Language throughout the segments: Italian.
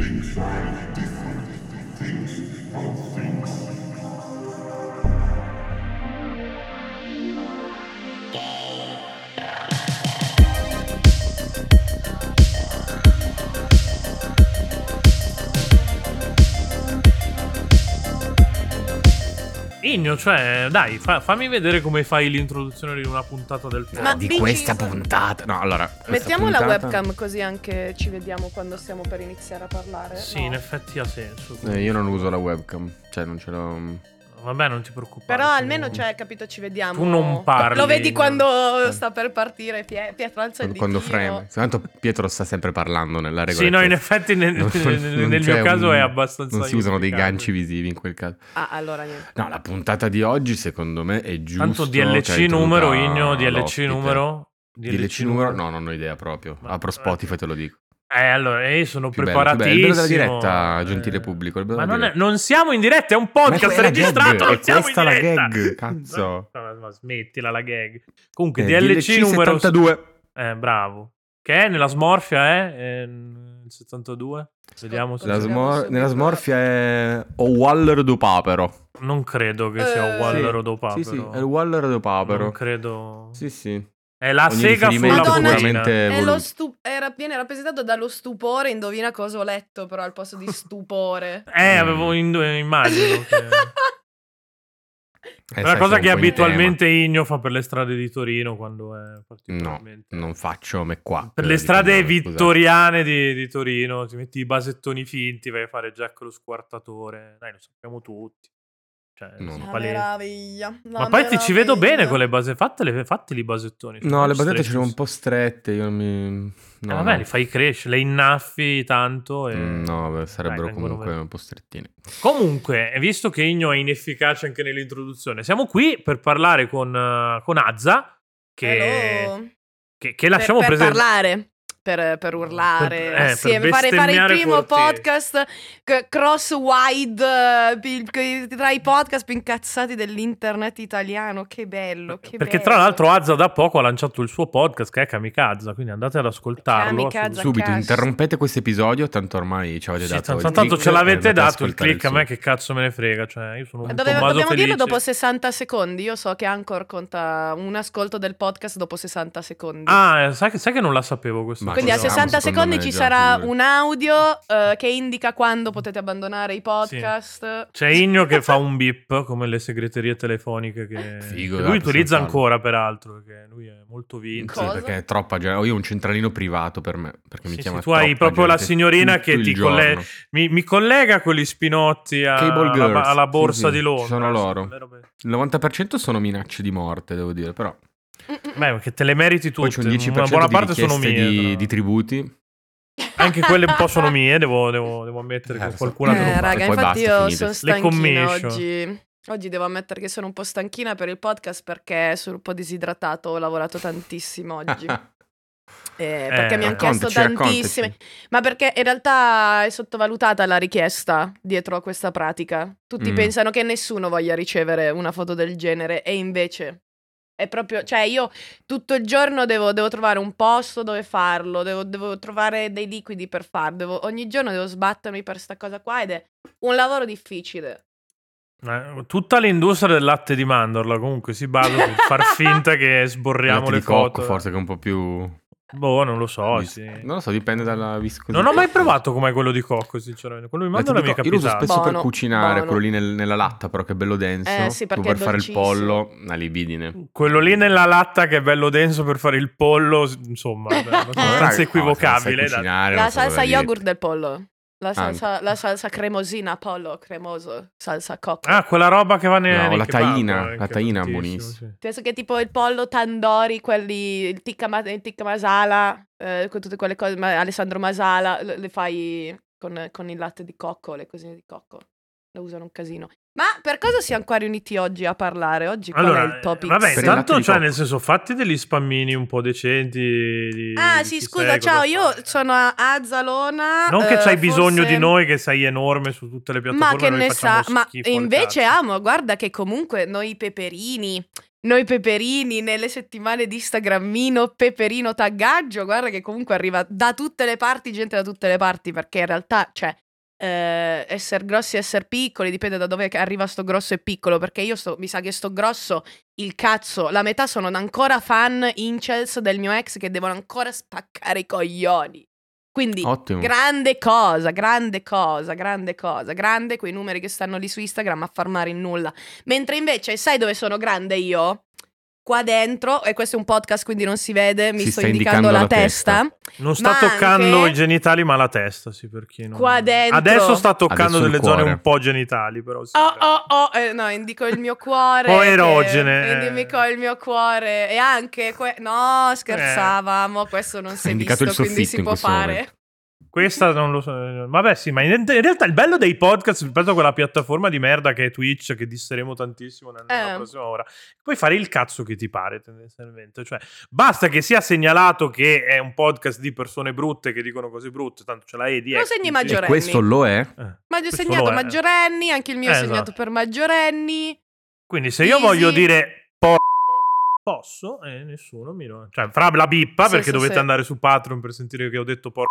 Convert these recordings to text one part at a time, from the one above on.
Things are different things. Igno, cioè, dai, fa- fammi vedere come fai l'introduzione di una puntata del podcast. Ma di dici- questa puntata. No, allora. Mettiamo la puntata- webcam così anche ci vediamo quando stiamo per iniziare a parlare. Sì, No. in effetti ha senso. Eh, io non uso la webcam. Cioè, non ce l'ho. Vabbè, non ti preoccupare. Però tu- almeno, cioè, capito, ci vediamo. Tu non parli, Lo vedi no. quando sta per partire Pie- Pietro alza il Quando, freme. Tanto Pietro sta sempre parlando nella regola. Sì, no, in effetti nel, Non- nel- nel mio caso un- è abbastanza Non si usano dei ganci visivi in quel caso. Ah, allora niente. No, la puntata di oggi, secondo me, è giusto. Tanto DLC hai numero, Igno, DLC l'ospite. numero. DLC numero? No, non ho idea proprio. Ma- Apro Spotify, te lo dico. Eh, allora, io sono Più bello, più bello. preparatissimo. Della diretta, eh. gentile pubblico, il bello Ma non, è- non siamo in diretta, è un podcast è la registrato. gag, non è siamo questa in la diretta. gag, cazzo. Ma, ma smettila la gag. Comunque, Eh, DLC, numero 72. Eh, bravo. Che è nella smorfia, eh? È il 72. Vediamo se La smor- nella smorfia è O Waller do Papero. Non credo che sia Eh, Waller Sì. o do Papero. Sì, sì, è il Waller do Non Papero. credo. Sì, sì. È la Ogni sega sulla Madonna, cucina. sicuramente È voluto. lo stu- era- viene rappresentato dallo stupore, indovina cosa ho letto però al posto di stupore. Eh, avevo in- immagino che... Eh, una cosa che abitualmente Igno fa per le strade di Torino quando è tema. No, particolarmente... non faccio me qua. Per le strade vittoriane di, di Torino, ti metti i basettoni finti, vai a fare Jack lo squartatore. Dai, lo sappiamo tutti. Cioè, No. sono La meraviglia. la Ma poi ti ci vedo bene con le base. Fattele, fatteli i basettoni. No, sono le basette le ho un po' strette. Io non mi. No, Eh, vabbè, no. li fai crescere, le innaffi tanto. E... Mm, no, beh, sarebbero Dai, comunque un po' strettine. Comunque, visto che Igno è inefficace anche nell'introduzione, siamo qui per parlare con, eh, con Azza. Che, Hello. che, che lasciamo per, per. Per, per urlare Per- eh, per assieme, fare, fare il primo forti. podcast c- cross-wide eh, tra i podcast più incazzati dell'internet italiano. Che bello, che Perché bello. tra l'altro Azza da poco ha lanciato il suo podcast che è Kamikaze, quindi andate ad ascoltarlo. Kamikaze. Subito interrompete questo episodio, tanto ormai ci avete Sì, dato tanto, il tanto ce l'avete dato il click, a suo. me che cazzo me ne frega, cioè io sono un Dove- dobbiamo dirlo felice. dopo 60 secondi. Io so che Anchor conta un ascolto del podcast dopo 60 secondi. Ah, eh, sai che, sai che non la sapevo questa Ma Quindi a cosa? Siamo, 60 secondo secondi ci sarà figurati. un audio eh, che indica quando potete abbandonare i podcast. C'è Igno che fa un beep come le segreterie telefoniche che, Figo, dai, lui utilizza ancora peraltro, perché lui è molto vinto. Sì, perché è troppa gente. Io ho un centralino privato per me. Perché mi Sì, chiama sì, tu hai proprio la signorina tutto che ti giorno. colle- Mi, mi collega con gli spinotti a- Cable alla, Girls. alla borsa Sì, sì, di Londra. sono loro. Il 90% sono minacce di morte, devo dire, però. Beh, perché te le meriti Poi tutte. c'è un 10% Una buona di parte sono mie. di, di tributi. Anche quelle un po' sono mie, devo, devo- devo ammettere Eh, che qualcuna te lo Eh, fa. raga, poi infatti basta, io sono Le stanchina oggi. Oggi devo ammettere che sono un po' stanchina per il podcast perché sono un po' disidratato, ho lavorato tantissimo oggi. Eh, perché mi hanno chiesto tantissime. raccontaci. Ma perché in realtà è sottovalutata la richiesta dietro a questa pratica. Tutti Mm. pensano che nessuno voglia ricevere una foto del genere e invece è proprio, cioè io tutto il giorno devo, devo trovare un posto dove farlo, devo, devo trovare dei liquidi per farlo, devo- ogni giorno devo sbattermi per sta cosa qua ed è un lavoro difficile. Eh, Tutta l'industria del latte di mandorla comunque si basa per far finta che sborriamo Latte le di cocco, foto. forse che è un po' più. Boh, non lo so. vis- sì. Non lo so, dipende dalla viscosità. Non ho mai provato com'è quello di cocco, sinceramente. Quello di mandorla mi è cocco- Io lo uso capitato. spesso per Buono, cucinare, buono. quello lì nel- nella latta, però che è bello denso. Eh, sì, tu per fare il pollo, una libidine. Quello lì nella latta che è bello denso per fare il pollo, insomma, è no, se equivocabile. dai. cucinare, La so salsa yogurt del pollo. La salsa, la salsa cremosina pollo, cremoso, salsa cocco. Ah, quella roba che va nei No, la taina, la taina buonissima. sì. Penso che tipo il pollo tandori, quelli, il tikka, ma- il tikka masala, eh, con tutte quelle cose, ma- Alessandro Masala, le, le fai con, con il latte di cocco, le cosine di cocco. Le usano un casino. Ma per cosa siamo qua riuniti oggi a parlare? Oggi qual Allora, è il topic? vabbè, intanto, cioè, nel senso, fatti degli spammini un po' decenti. Di, Ah di sì, scusa, sei, ciao, io fai. sono a Azzalona. Non che eh, c'hai bisogno forse- di noi, che sei enorme su tutte le Ma piattaforme. che noi ne sa, ma invece amo, guarda che comunque noi peperini, noi peperini nelle settimane di Instagrammino, peperino taggaggio, guarda che comunque arriva da tutte le parti, gente da tutte le parti, perché in realtà, cioè, eh, essere grossi e essere piccoli, dipende da dove arriva sto grosso e piccolo, perché io sto, mi sa che sto grosso, il cazzo, la metà sono ancora fan incels del mio ex che devono ancora spaccare i coglioni. Quindi, Ottimo. grande cosa, grande cosa, grande cosa, grande quei numeri che stanno lì su Instagram a farmare in nulla. Mentre invece, sai dove sono grande io? Qua dentro, e questo è un podcast quindi non si vede, mi Si sto indicando, indicando la la testa. testa. Non sta toccando anche- i genitali, ma la testa, sì, per chi non... Qua dentro. Adesso sta toccando Adesso delle zone un po' genitali, però sì. Oh, oh, oh, eh, no, indico il mio cuore. Po' che- erogene, eh. Indico il mio cuore. E anche, que- no, scherzavamo, questo non si è visto, il quindi si può fare. momento. Questa non lo so. Vabbè, sì, ma in, in realtà il bello dei podcast rispetto a quella piattaforma di merda che è Twitch, che disseremo tantissimo nella Eh. prossima ora, puoi fare il cazzo che ti pare tendenzialmente. Cioè, basta che sia segnalato che è un podcast di persone brutte che dicono cose brutte, tanto ce l'hai di Lo ex, segni quindi- E maggiorenni. questo lo è? Eh, Ma ho segnato maggiorenni, anche il mio Eh, è segnato esatto. per maggiorenni. Quindi se io Easy. voglio dire po- posso, e nessuno mi lo... Cioè, fra la bippa, Sì, perché sì, dovete sì. andare su Patreon per sentire che ho detto por...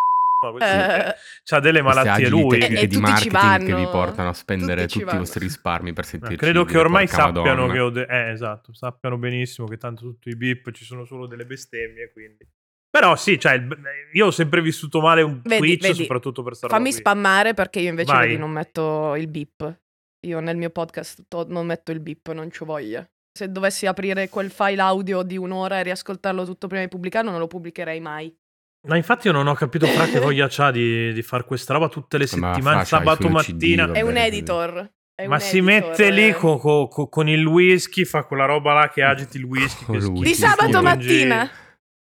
Eh, c'ha delle malattie lui. tecniche E- e di tutti marketing che vi portano a spendere Tutti tutti i vostri risparmi per sentirci credo che ormai sappiano Madonna. che ho de- eh, esatto, sappiano benissimo che tanto tutto i bip ci sono solo delle bestemmie, quindi. Però sì, cioè, il- io ho sempre vissuto male un Vedi, Twitch, vedi. soprattutto per stare fammi spammare perché io invece vedi, non metto il beep. Io nel mio podcast to- non metto il beep, non ci voglia. Se dovessi aprire quel file audio di un'ora e riascoltarlo tutto prima di pubblicarlo, non lo pubblicherei mai. Ma infatti io non ho capito fra che voglia c'ha di, di fare questa roba tutte le Ma settimane, sabato mattina. CD, È un editor. è Ma un si editor, mette lì eh. co- co- co- con il whisky, fa quella roba là che agiti il whisky. Che schifo, Di sabato mattina.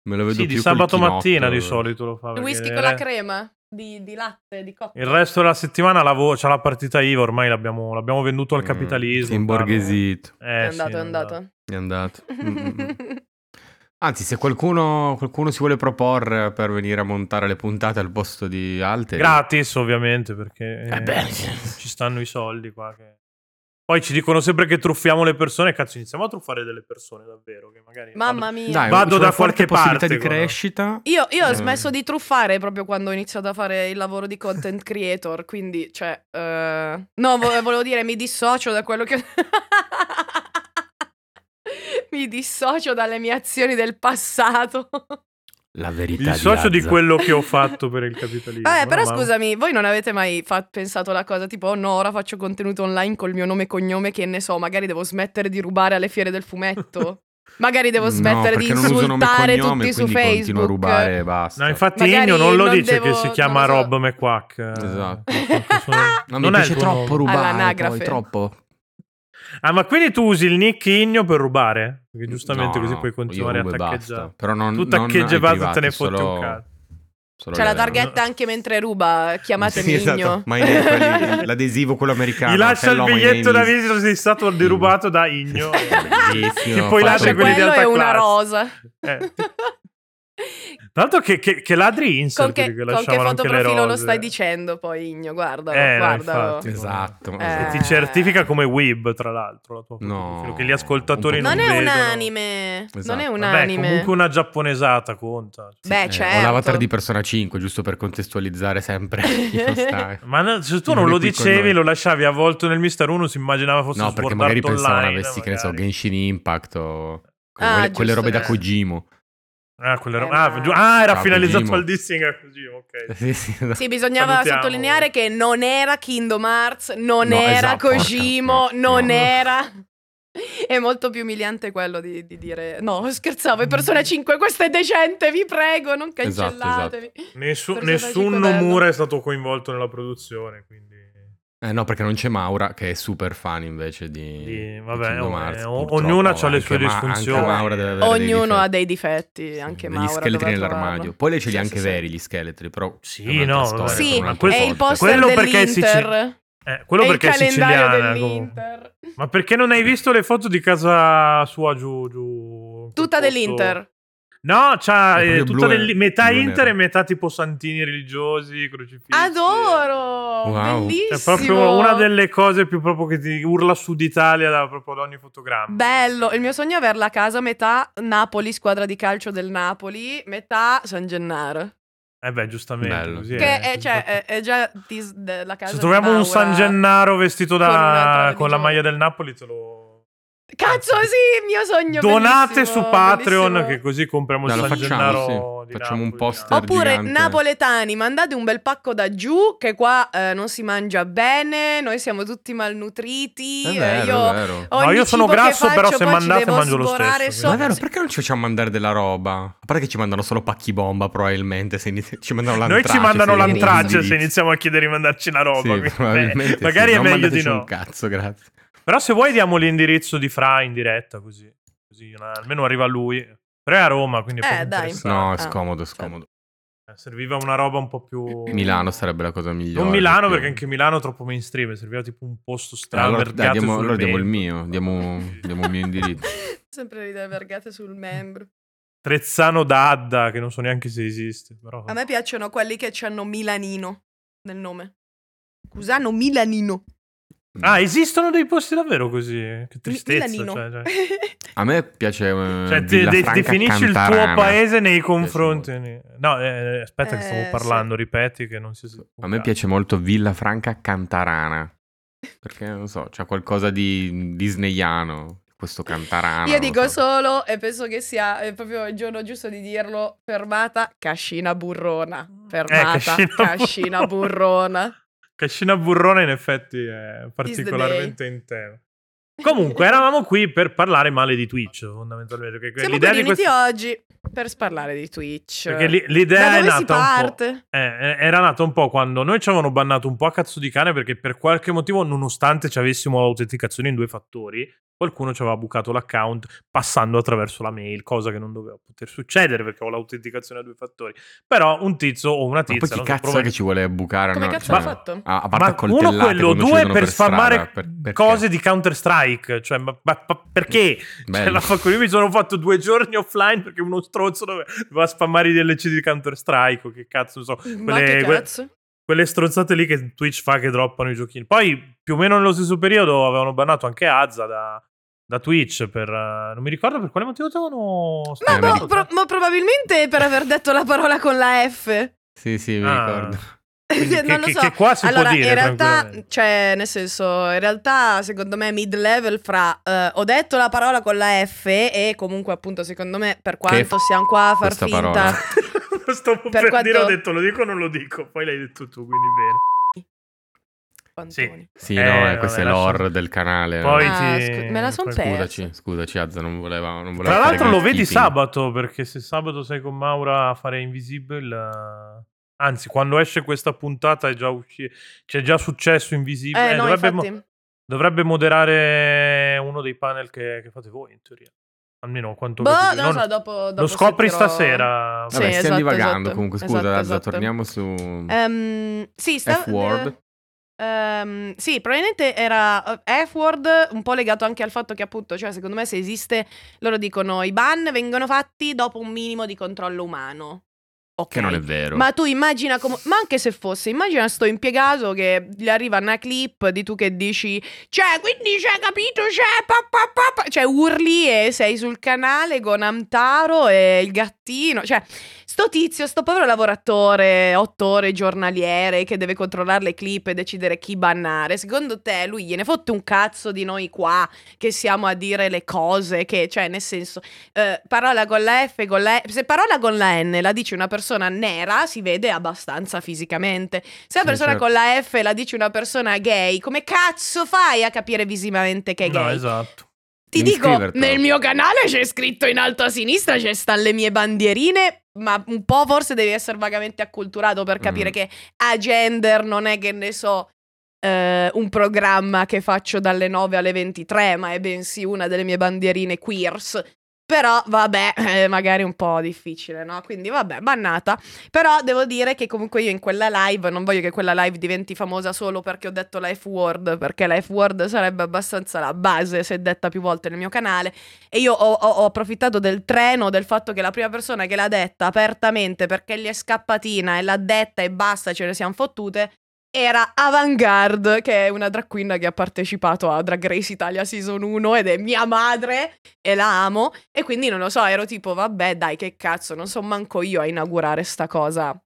Me lo vedo Sì, più di sabato mattina di solito lo fa. Il whisky con la crema di, di latte, di cocco. Il resto della settimana lavo- c'ha la partita IVA, ormai l'abbiamo, l'abbiamo venduto al Mm, capitalismo. è imborghesito. Eh, È sì, andato, è andato. È andato. Anzi, se qualcuno, qualcuno si vuole proporre per venire a montare le puntate al posto di Alteri, Gratis, ovviamente, perché Eh eh, beh. ci stanno i soldi qua. che- Poi ci dicono sempre che truffiamo le persone. Cazzo, iniziamo a truffare delle persone, davvero. Che magari Mamma mia. Dai, Vado da qualche parte, di crescita. Io, io ho Eh. smesso di truffare proprio quando ho iniziato a fare il lavoro di content creator, quindi, cioè, eh, no, vo- volevo dire, mi dissocio da quello che... mi dissocio dalle mie azioni del passato. La verità Il socio di Azza. quello che ho fatto per il capitalismo. Vabbè, però no? Ma- scusami, voi non avete mai fa- pensato la cosa tipo, oh no, ora faccio contenuto online col mio nome e cognome che ne so, magari devo smettere di rubare alle fiere del fumetto? magari devo No, smettere di non nome e insultare cognome, tutti su quindi continuo a Facebook. rubare e basta. No, infatti Magari Igno non lo non dice devo- che si chiama non so. Rob McQuack. eh. Esatto. No, mi non è il piace troppo rubare, All'anagrafe. poi, troppo. Ah, ma quindi tu usi il nick Igno per rubare? Perché giustamente No, così no, puoi continuare a taccheggiare. Però non, Tu non taccheggi e basta, te ne fotti solo- un cazzo. solo C'è la targhetta anche mentre ruba, chiamatemi Sì, esatto. Igno. Ma in- quelli- l'adesivo quello americano. Gli lascia il biglietto da name is- visita se sei stato derubato da Igno. Che poi lascia quelli di quello alta è una classe. rosa. Eh. L'altro che, che, che ladri insert Con che, che con che lasciavano anche le fotoprofilo lo stai dicendo poi Igno, guardalo, Eh, guardalo. infatti. Esatto. Eh. E esatto. ti certifica come Weeb, tra l'altro, la tua No, che gli ascoltatori non, Non è un anime, non Esatto. è un Vabbè, anime. comunque una giapponesata conta. Beh, Eh, certo. Ho l'avatar di Persona 5, giusto per contestualizzare sempre. non. Ma no, se tu Non non lo dicevi, lo lasciavi avvolto nel Mister 1, si immaginava fosse No, perché magari pensavano avessi, che ne so, magari. Genshin Impact o Ah, quelle, quelle robe da eh. Kojimo. Ah, Eh, ah, ma- giu- ah, era finalizzato al dissing a Kojima, ok. Sì, sì, esatto. Sì, bisognava Salutiamo. sottolineare che non era Kingdom Hearts, non No, era esatto, Kojimo, porca, no, non no. era. È molto più umiliante quello di, di dire no, scherzavo, è. Persona 5, questo è decente, vi prego, non Esatto, cancellatevi. Nessu- nessun 5 bello. Nomura è stato coinvolto nella produzione, quindi... Eh no, perché non c'è Maura che è super fan invece di, Di- vabbè, Hearts, eh, o- purtroppo. ognuna c'ha le sue Ma- disfunzioni. Deve avere dei Ognuno ha dei difetti, anche Maura. Gli scheletri nell'armadio. trovarlo. Poi lei ce li ha Sì, anche sì, veri, gli scheletri, però... Sì, no, storia, Sì, ma è il poster Quello perché è dell'Inter. Eh, quello è perché il è calendario siciliana. dell'Inter. Ma perché non hai visto le foto di casa sua giù? giù Tutta posto? dell'Inter. No, c'ha È eh, tutta del- metà blu e Inter e metà tipo santini religiosi, crocifissi. Adoro! Wow. Bellissimo! È proprio una delle cose più proprio che ti urla Sud Italia da proprio da ogni fotogramma. Bello, il mio sogno è averla a casa metà Napoli, squadra di calcio del Napoli, metà San Gennaro. Eh beh, giustamente. Bello. Così Che è, è, cioè, è, è già dis- de- la casa Se di troviamo un. San Gennaro vestito con da, con la religione. maglia del Napoli, te lo. Cazzo, sì, il mio sogno Donate bellissimo, su Patreon, bellissimo. che così compriamo il Dai, San facciamo, Gennaro. sì. Facciamo un poster. Oppure gigante. napoletani, mandate un bel pacco da giù, che qua eh, non si mangia bene, noi siamo tutti malnutriti. È eh, vero, io è vero. ogni No, io sono grasso, faccio, però se mandate mangio lo stesso, so- Ma è vero, perché non ci facciamo mandare della roba? A parte che ci mandano solo pacchi bomba, probabilmente. Se inizi- ci mandano Noi l'antrace. ci mandano l'antrace se iniziamo a chiedere di mandarci la roba. Sì, quindi, probabilmente eh, sì. magari Non è meglio di no. un cazzo, grazie. Però se vuoi diamo l'indirizzo di Fra in diretta, così, così almeno arriva lui. Però è a Roma, quindi è Eh, dai. No, è Ah, scomodo, è certo. scomodo. Eh, Serviva una roba un po' più... Milano sarebbe la cosa migliore. Non Milano, perché anche Milano è troppo mainstream. Serviva tipo un posto strano. Allora, vergate dai, diamo, allora diamo il mio, diamo, diamo il mio indirizzo. Sempre ridere vergate sul membro. Trezzano d'Adda, che non so neanche se esiste. Però... A me piacciono quelli che hanno Milanino nel nome. Cusano Milanino. Ah, esistono dei posti davvero così? Che tristezza. Cioè, cioè. A me piace eh, Cioè, ti- de- definisci il tuo paese nei confronti. No, eh, aspetta, che Eh, stavo sì. parlando. Ripeti che non si A me piace molto Villafranca Cantarana. Perché non so, c'è qualcosa di disneyano. Questo Cantarana. Io dico so. solo, e penso che sia è proprio il giorno giusto di dirlo, fermata Cascina Burrona. Fermata Cascina Cascina Burrona. Cascina Burrona, in effetti, è particolarmente in tema. Comunque, eravamo qui per parlare male di Twitch, fondamentalmente. Perché Siamo l'idea riuniti questa- oggi per parlare di Twitch. Perché lì- l'idea è nata parte? Eh, era nata un po' quando noi ci avevano bannato un po' a cazzo di cane perché per qualche motivo, nonostante ci avessimo l'autenticazione in due fattori, qualcuno ci aveva bucato l'account passando attraverso la mail, cosa che non doveva poter succedere perché ho l'autenticazione a due fattori. Però un tizio o una Ma tizia... poi chi non so, cazzo è prova- che ci vuole bucare? Come no? cazzo Cioè, l'ha fatto? A, a parte Ma uno quello, due per perché? cose di Counter Strike. Cioè, ma, ma- ma perché? Cioè, la io mi sono fatto due giorni offline perché uno stronzo dove- doveva spammare i DLC di Counter Strike. O che cazzo, non so. Ma Quelle, cazzo? quelle stronzate lì che Twitch fa che droppano i giochini. Poi, più o meno nello stesso periodo, avevano bannato anche Azza da, da Twitch per... eh, non mi ricordo per quale motivo avevano... Ma, boh, pro- ma probabilmente per aver detto la parola con la F. Sì, sì, mi Ah. ricordo. Quindi che- non lo so. che qua si può allora, dire, in realtà, cioè, nel senso, in realtà, secondo me, mid level fra eh, ho detto la parola con la F e comunque, appunto, secondo me, per quanto f- siamo qua a far questa finta. parola? Stavo per, Per quanto- dire, ho detto lo dico o non lo dico. Poi l'hai detto tu, quindi bene. Pantoni. Sì, Eh, no, eh, vabbè, questo è l'ore del canale. Poi no? Ah, ti... scu- me la son poi- persa. Scusaci, scusaci, Azza, non voleva, non voleva Tra fare l'altro lo vedi sabato, perché se sabato sei con Maura a fare Invisible... eh, Anzi, quando esce questa puntata è già uscito... C'è già successo Invisible. Eh, Eh, no, dovrebbe, mo- dovrebbe moderare uno dei panel che, che fate voi, in teoria. Almeno quanto... Boh, non Non- so, dopo, dopo lo scopri sentirò. stasera. Sì, Vabbè, stiamo esatto, divagando esatto. comunque. Scusa, Esatto, Azza, esatto. torniamo su Ehm, sì, sta- F-word. Ehm, sì, probabilmente era eh, F-word, un po' legato anche al fatto che appunto, cioè secondo me se esiste, loro dicono i ban vengono fatti dopo un minimo di controllo umano. Ok. Che non è vero. Ma tu immagina come. Ma anche se fosse, immagina sto impiegato che gli arriva una clip di tu che dici. Cioè, quindi c'è capito? C'è. Pa, pa, pa, pa", Cioè, urli e sei sul canale con Amtaro e il gattino. Cioè, sto tizio, sto povero lavoratore, otto ore giornaliere che deve controllare le clip e decidere chi bannare. Secondo te lui gliene fotte un cazzo di noi qua che siamo a dire le cose? Che, cioè, nel senso, eh, parola con la F, con la E. Se parola con la N la dice una persona nera, si vede abbastanza fisicamente. Se la Sì, persona certo. con la F la dice una persona gay, come cazzo fai a capire visivamente che è No, gay? esatto. Ti Devi dico, nel mio canale c'è scritto in alto a sinistra, ci stanno le mie bandierine, ma un po' forse devi essere vagamente acculturato per capire Mm. che Agender non è che ne so. eh, un programma che faccio dalle 9 alle 23, ma è bensì una delle mie bandierine queers. Però vabbè, magari un po' difficile, no? Quindi vabbè, bannata. Però devo dire che comunque io in quella live, non voglio che quella live diventi famosa solo perché ho detto la F-word, perché la F-word sarebbe abbastanza la base se detta più volte nel mio canale. E io ho, ho- ho approfittato del treno, del fatto che la prima persona che l'ha detta apertamente perché gli è scappatina e l'ha detta e basta, ce ne siamo fottute, era Avantgarde, che è una drag queen che ha partecipato a Drag Race Italia Season 1 ed è mia madre e la amo. E quindi non lo so, ero tipo, vabbè, dai, che cazzo, non so manco io a inaugurare sta cosa.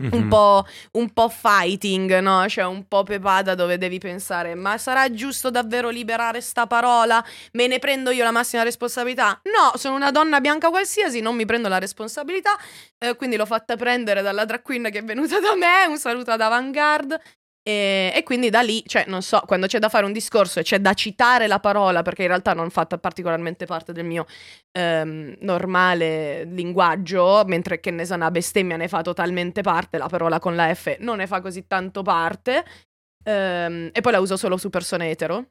Un, Mhm. po', un po' fighting, no? Cioè un po' pepata dove devi pensare, ma sarà giusto davvero liberare sta parola? Me ne prendo io la massima responsabilità? No, sono una donna bianca qualsiasi, non mi prendo la responsabilità. Eh, quindi l'ho fatta prendere dalla drag queen che è venuta da me. Un saluto ad Avantgarde. E, e quindi da lì, cioè, non so, quando c'è da fare un discorso e c'è da citare la parola, perché in realtà non fa particolarmente parte del mio ehm, normale linguaggio, mentre che ne so, una bestemmia ne fa totalmente parte, la parola con la F non ne fa così tanto parte. Ehm, e poi la uso solo su persone etero.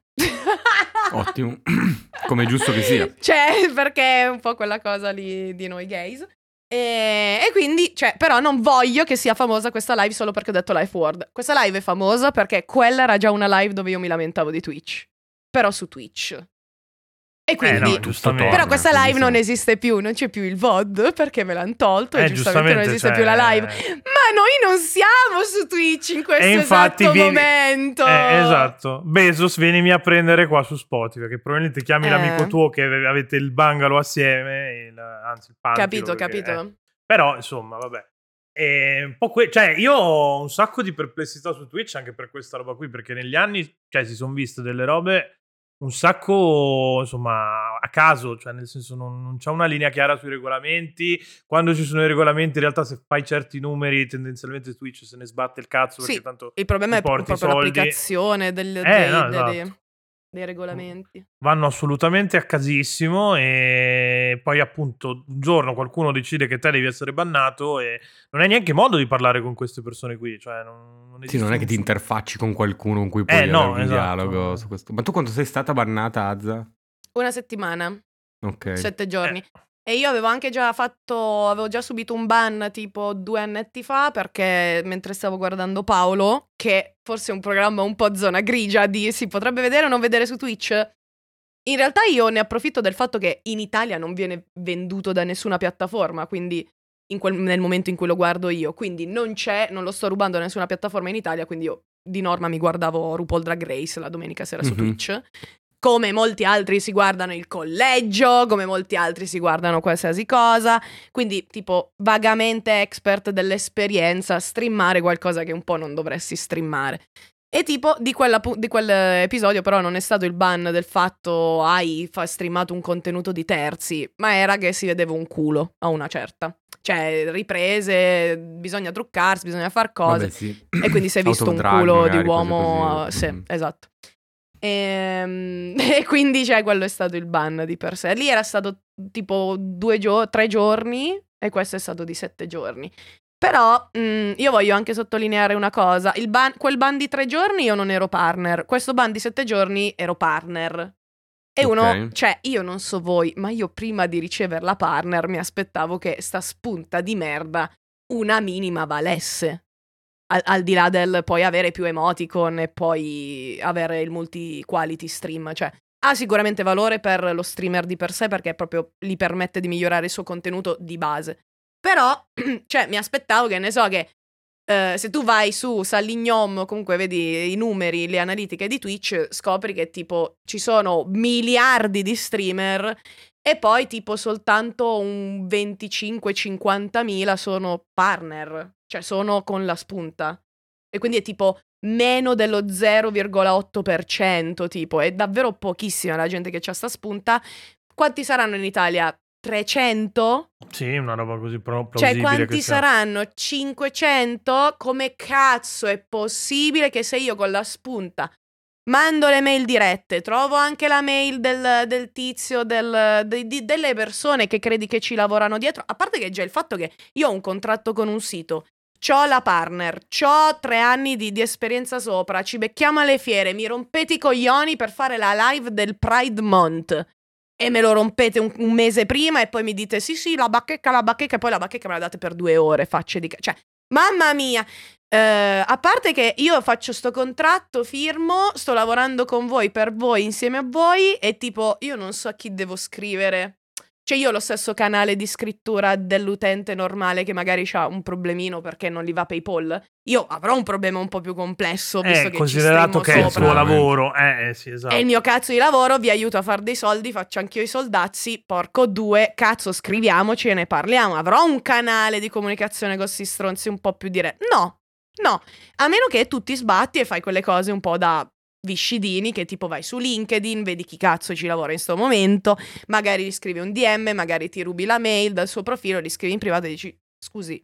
Ottimo, come è giusto che sia. Cioè, perché è un po' quella cosa lì di noi gays. E, e quindi, cioè, però non voglio che sia famosa questa live solo perché ho detto life word. Questa live è famosa perché quella era già una live dove io mi lamentavo di Twitch. Però su Twitch. E quindi... Eh, no, giustamente. torna, Però questa quindi live non sì. esiste più, non c'è più il VOD perché me l'hanno tolto e Eh, giustamente non giustamente, esiste cioè- più la live. Ma noi non siamo su Twitch in questo E esatto vieni- momento. Eh, esatto. Bezos, vienimi a prendere qua su Spotify, che probabilmente chiami Eh. l'amico tuo che ave- avete il bungalow assieme, il- anzi il pantilo. Capito, perché- capito. eh. Però, insomma, vabbè. E un po' que- cioè, io ho un sacco di perplessità su Twitch anche per questa roba qui, perché negli anni, cioè, si sono viste delle robe un sacco, insomma, a caso, cioè, nel senso, non, non c'è una linea chiara sui regolamenti. Quando ci sono i regolamenti, in realtà, se fai certi numeri, tendenzialmente Twitch se ne sbatte il cazzo, perché Sì, tanto Il problema è proprio soldi. l'applicazione del- Eh, dei, no, esatto. dei regolamenti. vanno assolutamente a casissimo e poi appunto un giorno qualcuno decide che te devi essere bannato e non hai neanche modo di parlare con queste persone qui, cioè non, non Sì, non è che ti interfacci con qualcuno con cui puoi Eh, avere no, un esatto. dialogo su questo. Ma tu quando sei stata bannata, Azza? Una settimana, Ok. sette giorni. Eh. E io avevo anche già fatto, avevo già subito un ban tipo due annetti fa perché mentre stavo guardando Paolo, che forse è un programma un po' zona grigia di si potrebbe vedere o non vedere su Twitch, in realtà io ne approfitto del fatto che in Italia non viene venduto da nessuna piattaforma, quindi in quel- nel momento in cui lo guardo io, quindi non c'è, non lo sto rubando da nessuna piattaforma in Italia, quindi io di norma mi guardavo RuPaul Drag Race la domenica sera su Mhm. Twitch. Come molti altri si guardano il collegio, come molti altri si guardano qualsiasi cosa. Quindi, tipo, vagamente expert dell'esperienza, streamare qualcosa che un po' non dovresti streamare. E tipo, di, quella pu- di quell'episodio però non è stato il ban del fatto hai fa- streamato un contenuto di terzi, ma era che si vedeva un culo a una certa. Cioè, riprese, bisogna truccarsi, bisogna far cose. Vabbè, sì. E quindi si è visto un culo magari, di uomo. così. Sì, Mhm. esatto. Ehm, E, quindi, cioè, quello è stato il ban di per sé. Lì era stato tipo due gio- tre giorni e questo è stato di sette giorni. Però mm, io voglio anche sottolineare una cosa. Il ban- quel ban di tre giorni io non ero partner. Questo ban di sette giorni ero partner. E uno, Ok. cioè, io non so voi, ma io prima di ricevere la partner mi aspettavo che sta spunta di merda una minima valesse. Al, al di là del poi avere più emoticon e poi avere il multi-quality stream. Cioè, ha sicuramente valore per lo streamer di per sé perché proprio gli permette di migliorare il suo contenuto di base. Però, cioè, mi aspettavo che, ne so, che eh, se tu vai su Salignom, comunque vedi i numeri, le analitiche di Twitch, scopri che tipo ci sono miliardi di streamer e poi tipo soltanto un 25-50 mila sono partner, cioè sono con la spunta. E quindi è tipo meno dello 0,8%, tipo, è davvero pochissima la gente che c'ha sta spunta. Quanti saranno in Italia? 300? Sì, una roba così pro- Cioè, quanti saranno? 500? Come cazzo è possibile che se io con la spunta mando le mail dirette, trovo anche la mail del, del tizio, del- de- di- delle persone che credi che ci lavorano dietro, a parte che già il fatto che io ho un contratto con un sito, C'ho la partner, c'ho tre anni di, di esperienza sopra, ci becchiamo alle fiere, mi rompete i coglioni per fare la live del Pride Month. e me lo rompete un, un mese prima e poi mi dite sì sì la bacheca, la bacheca e poi la bacheca me la date per due ore, facce di... Cioè, mamma mia! Eh, a parte che io faccio sto contratto, firmo, sto lavorando con voi, per voi, insieme a voi e tipo io non so a chi devo scrivere. Cioè io ho lo stesso canale di scrittura dell'utente normale che magari ha un problemino perché non gli va PayPal. Io avrò un problema un po' più complesso visto Eh, che considerato ci che è il sopra. suo lavoro. Eh, eh, sì, esatto. È il mio cazzo di lavoro, vi aiuto a fare dei soldi, faccio anch'io i soldazzi, porco due, cazzo scriviamoci e ne parliamo. Avrò un canale di comunicazione con questi stronzi un po' più dire no, no, a meno che tu ti sbatti e fai quelle cose un po' da viscidini che tipo vai su LinkedIn, vedi chi cazzo ci lavora in sto momento, magari gli scrivi un DM, magari ti rubi la mail dal suo profilo, gli scrivi in privato e dici scusi.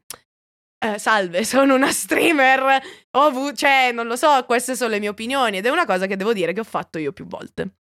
eh, salve, sono una streamer. Ho avu- cioè, non lo so, queste sono le mie opinioni. Ed è una cosa che devo dire che ho fatto io più volte.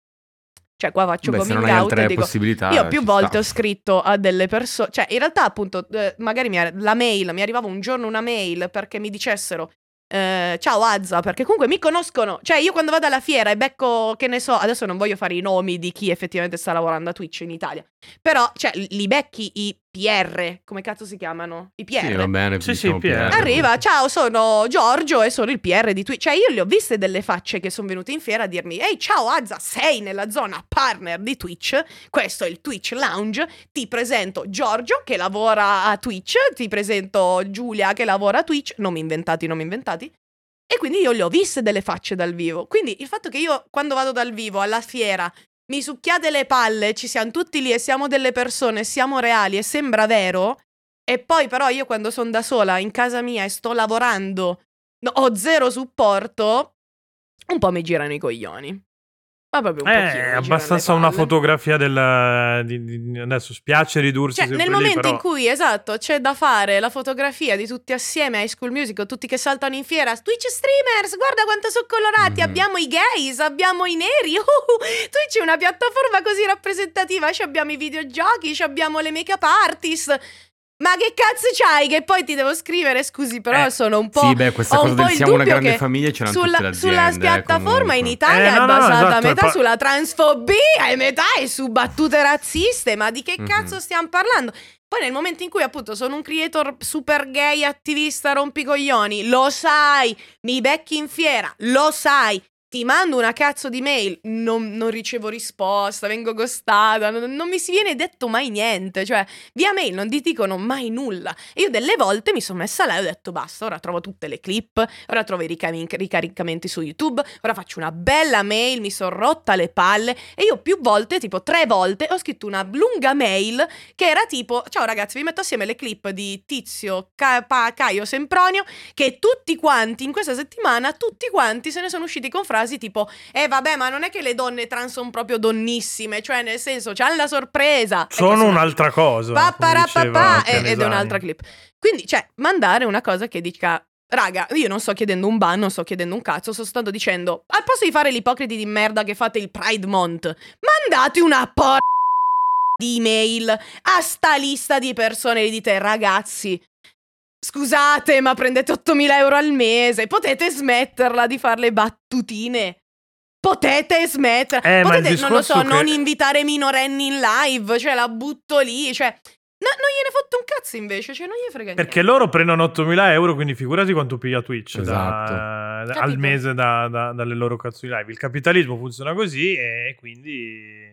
Cioè, qua faccio Beh, coming out e dico. possibilità. Io più volte sta. ho scritto a delle persone, cioè in realtà appunto eh, magari mi la mail, mi arrivava un giorno una mail perché mi dicessero eh, ciao Azza, perché comunque mi conoscono, cioè io quando vado alla fiera e becco, che ne so, adesso non voglio fare i nomi di chi effettivamente sta lavorando a Twitch in Italia, però cioè li becchi i PR, come cazzo si chiamano? I PR. Sì, va bene. Sì, diciamo sì, PR. Arriva, ciao, sono Giorgio e sono il PR di Twitch. Cioè, io le ho viste delle facce che sono venute in fiera a dirmi: Ehi, ciao Azza, sei nella zona partner di Twitch. Questo è il Twitch Lounge. Ti presento Giorgio che lavora a Twitch. Ti presento Giulia che lavora a Twitch. Non mi inventati, non mi inventati. E quindi io le ho viste delle facce dal vivo. Quindi il fatto che io, quando vado dal vivo alla fiera, mi succhiate le palle, ci siamo tutti lì e siamo delle persone, siamo reali e sembra vero. E poi però io quando sono da sola in casa mia e sto lavorando, no, ho zero supporto, un po' mi girano i coglioni. Ma proprio un Eh, pochino. è abbastanza una fotografia del... di- di- adesso spiace ridursi Cioè, nel lì, momento però- in cui, esatto, c'è da fare la fotografia di tutti assieme a High School Musical, tutti che saltano in fiera, Twitch streamers, guarda quanto sono colorati, Mhm. abbiamo i gays, abbiamo i neri, uh, Twitch è una piattaforma così rappresentativa, ci abbiamo i videogiochi, ci abbiamo le make-up artist, ma che cazzo c'hai che poi ti devo scrivere, scusi, però Eh, sono un po'... Sì, beh, questa cosa del siamo una grande famiglia ce l'hanno tutte sulla, le sulla aziende, eh, piattaforma in. Italia Eh, è no, no, no, basata esatto, metà sulla transfobia e metà è su battute razziste. Ma di che Mhm. cazzo stiamo parlando? Poi nel momento in cui appunto sono un creator super gay, attivista, rompicoglioni, lo sai, mi becchi in fiera, lo sai. Ti mando una cazzo di mail, non, non ricevo risposta, vengo ghostata, non, non mi si viene detto mai niente, cioè via mail non ti dicono mai nulla. E io delle volte mi sono messa là e ho detto basta, ora trovo tutte le clip, ora trovo i ricami- ricaricamenti su YouTube, ora faccio una bella mail, mi sono rotta le palle e io più volte, tipo tre volte, ho scritto una lunga mail che era tipo ciao ragazzi vi metto assieme le clip di Tizio, Ca- Pa- Caio, Sempronio che tutti quanti in questa settimana, tutti quanti se ne sono usciti con frasi tipo eh vabbè ma non è che le donne trans sono proprio donnissime, cioè nel senso c'hanno la sorpresa. Sono un'altra cosa. ed è un'altra clip. Quindi, cioè, mandare una cosa che dica. Raga, io non sto chiedendo un ban, non sto chiedendo un cazzo, sto soltanto dicendo, al posto di fare l'ipocriti di merda che fate il Pride Month, mandate una por... di email a sta lista di persone e dite, ragazzi, scusate, ma prendete 8.000 euro al mese, potete smetterla di fare le battutine. Potete smettere. Eh, Potete, non lo so, che- non invitare minorenni in live, cioè la butto lì, cioè... no- non gliene fotte un cazzo invece, cioè non gli frega niente. Perché loro prendono 8.000 euro, quindi figurati quanto piglia Twitch da- Esatto. da- Capito. al mese da- da- dalle loro cazzo di live. Il capitalismo funziona così e quindi...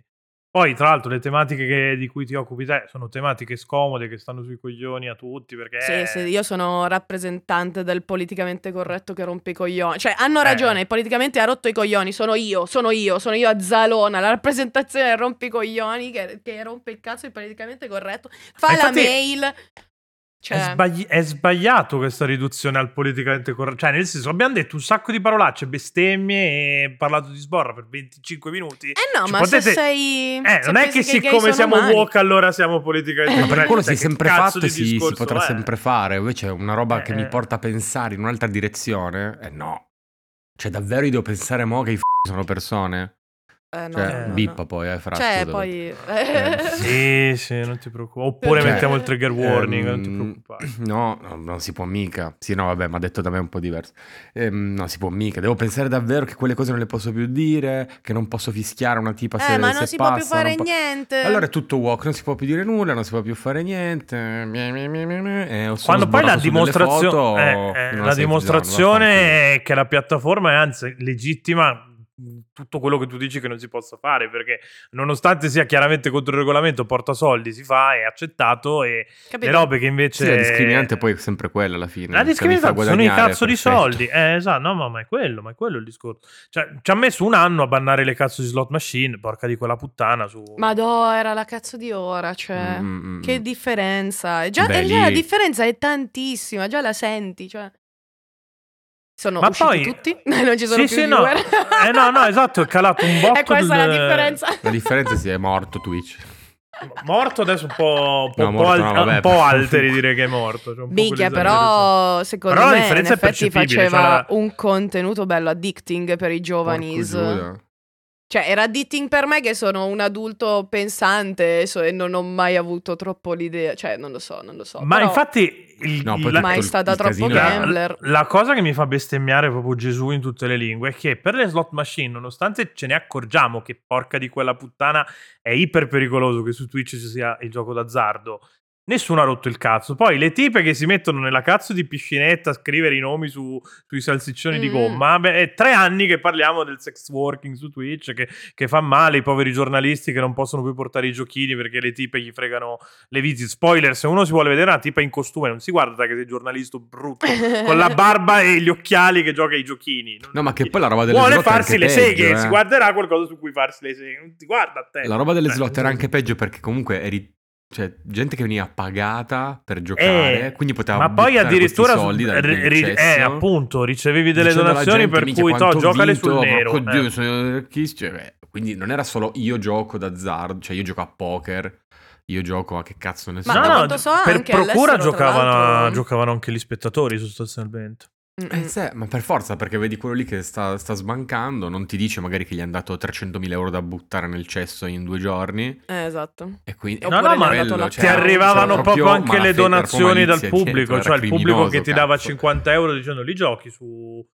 Poi, tra l'altro, le tematiche che- di cui ti occupi te sono tematiche scomode che stanno sui coglioni a tutti perché... Sì, sì, io sono rappresentante del politicamente corretto che rompe i coglioni. Cioè, hanno Eh. ragione, il politicamente ha rotto i coglioni, sono io, sono io, sono io a Zalona, la rappresentazione del rompe i coglioni che, che rompe il cazzo il politicamente corretto. Fa Ma la infatti- mail. Cioè, È, sbagli- è sbagliato questa riduzione al politicamente corretto. Cioè, nel senso, abbiamo detto un sacco di parolacce, bestemmie e parlato di sborra per 25 minuti. eh no, Ci ma potete- se sei... Eh, se non è che siccome siamo umani. woke allora siamo politicamente Eh, Ma per corretti. quello si Cioè, è che sempre fatto e si, si potrà è? sempre fare. Invece una roba che Eh. mi porta a pensare in un'altra direzione. Eh no. Cioè, davvero io devo pensare mo che i f- sono persone? Eh, no, Cioè, no, no, bippa no. poi, eh, fra. Cioè, poi... Eh, Sì, sì, non ti preoccupare. Oppure Cioè, mettiamo il trigger warning, non ti Ehm, preoccupare. No, no, non si può mica. Sì, no, vabbè, ma detto da me è un po' diverso. Ehm, non si può mica. Devo pensare davvero che quelle cose non le posso più dire, che non posso fischiare una tipa se Eh, ma se non si può più passa, fare po- niente. Allora è tutto walk, non si può più dire nulla, non si può più fare niente. Mie, mie, mie, mie, mie. E ho solo Quando poi la dimostrazione, foto eh, eh, la dimostrazione è che la piattaforma è anzi legittima tutto quello che tu dici che non si possa fare perché nonostante sia chiaramente contro il regolamento porta soldi si fa è accettato e Capito? le robe che invece Sì, la discriminante poi è sempre quella alla fine. la fa discriminazione sono i guadagnare, cazzo di soldi eh, esatto no ma, ma è quello ma è quello il discorso cioè, ci ha messo un anno a bannare le cazzo di slot machine porca di quella puttana su Madò, era la cazzo di ora, cioè... Mm, mm, mm. Che differenza. E Già, Beh, già la lì- differenza è tantissima, già la senti, cioè... Sono Ma usciti poi- tutti? non ci sono sì più sì no viewer. eh, no no esatto è calato un botto E questa è la differenza. La differenza sì, è morto Twitch. morto adesso un po', un po', No, un morto po' no, al- vabbè. un po' alteri dire che è morto cioè po' Minchia, però secondo Però la me in differenza è effetti faceva cioè la- un contenuto bello addicting per i giovanis. Cioè, era addicting per me che sono un adulto pensante so- e non ho mai avuto troppo l'idea. Cioè, non lo so, non lo so. ma però infatti il- No, la, mai il- stata il troppo gambler. la cosa che mi fa bestemmiare proprio Gesù in tutte le lingue è che per le slot machine nonostante ce ne accorgiamo che porca di quella puttana è iper pericoloso che su Twitch ci sia il gioco d'azzardo Nessuno ha rotto il cazzo. Poi le tipe che si mettono nella cazzo di piscinetta a scrivere i nomi su- sui salsiccioni di Mm. gomma. Beh, è tre anni che parliamo del sex working su Twitch che, che fa male i poveri giornalisti che non possono più portare i giochini perché le tipe gli fregano le visite. Spoiler: se uno si vuole vedere una tipa in costume, non si guarda te che sei giornalista brutto con la barba e gli occhiali che gioca ai giochini. Non- No, ma che poi la roba delle Vuole slot è farsi anche le peggio, seghe, eh. si guarderà qualcosa su cui farsi le seghe. Non ti guarda a te. La roba delle Eh, slot era anche peggio perché comunque eri cioè, gente che veniva pagata per giocare, Eh, quindi poteva ma poi addirittura soldi dal ri- ri- eh, appunto ricevevi delle dicendo donazioni gente, per "Minchia, cui to, giocale vinto, sul nero porco eh. Sono ricchissimo", cioè, quindi non era solo io gioco d'azzardo cioè io gioco a poker io gioco a che cazzo ne so Ma no, no, so per anche procura giocavano, giocavano anche gli spettatori sostanzialmente. Eh, sì, ma per forza, perché vedi quello lì che sta, sta sbancando, non ti dice magari che gli hanno dato 300.000 euro da buttare nel cesso in due giorni. Eh, esatto. E quindi No, no, ma dato la ti Cioè, arrivavano c'era proprio anche le proprio donazioni dal pubblico, cioè il pubblico che ti dava cazzo. 50 euro dicendo li giochi su-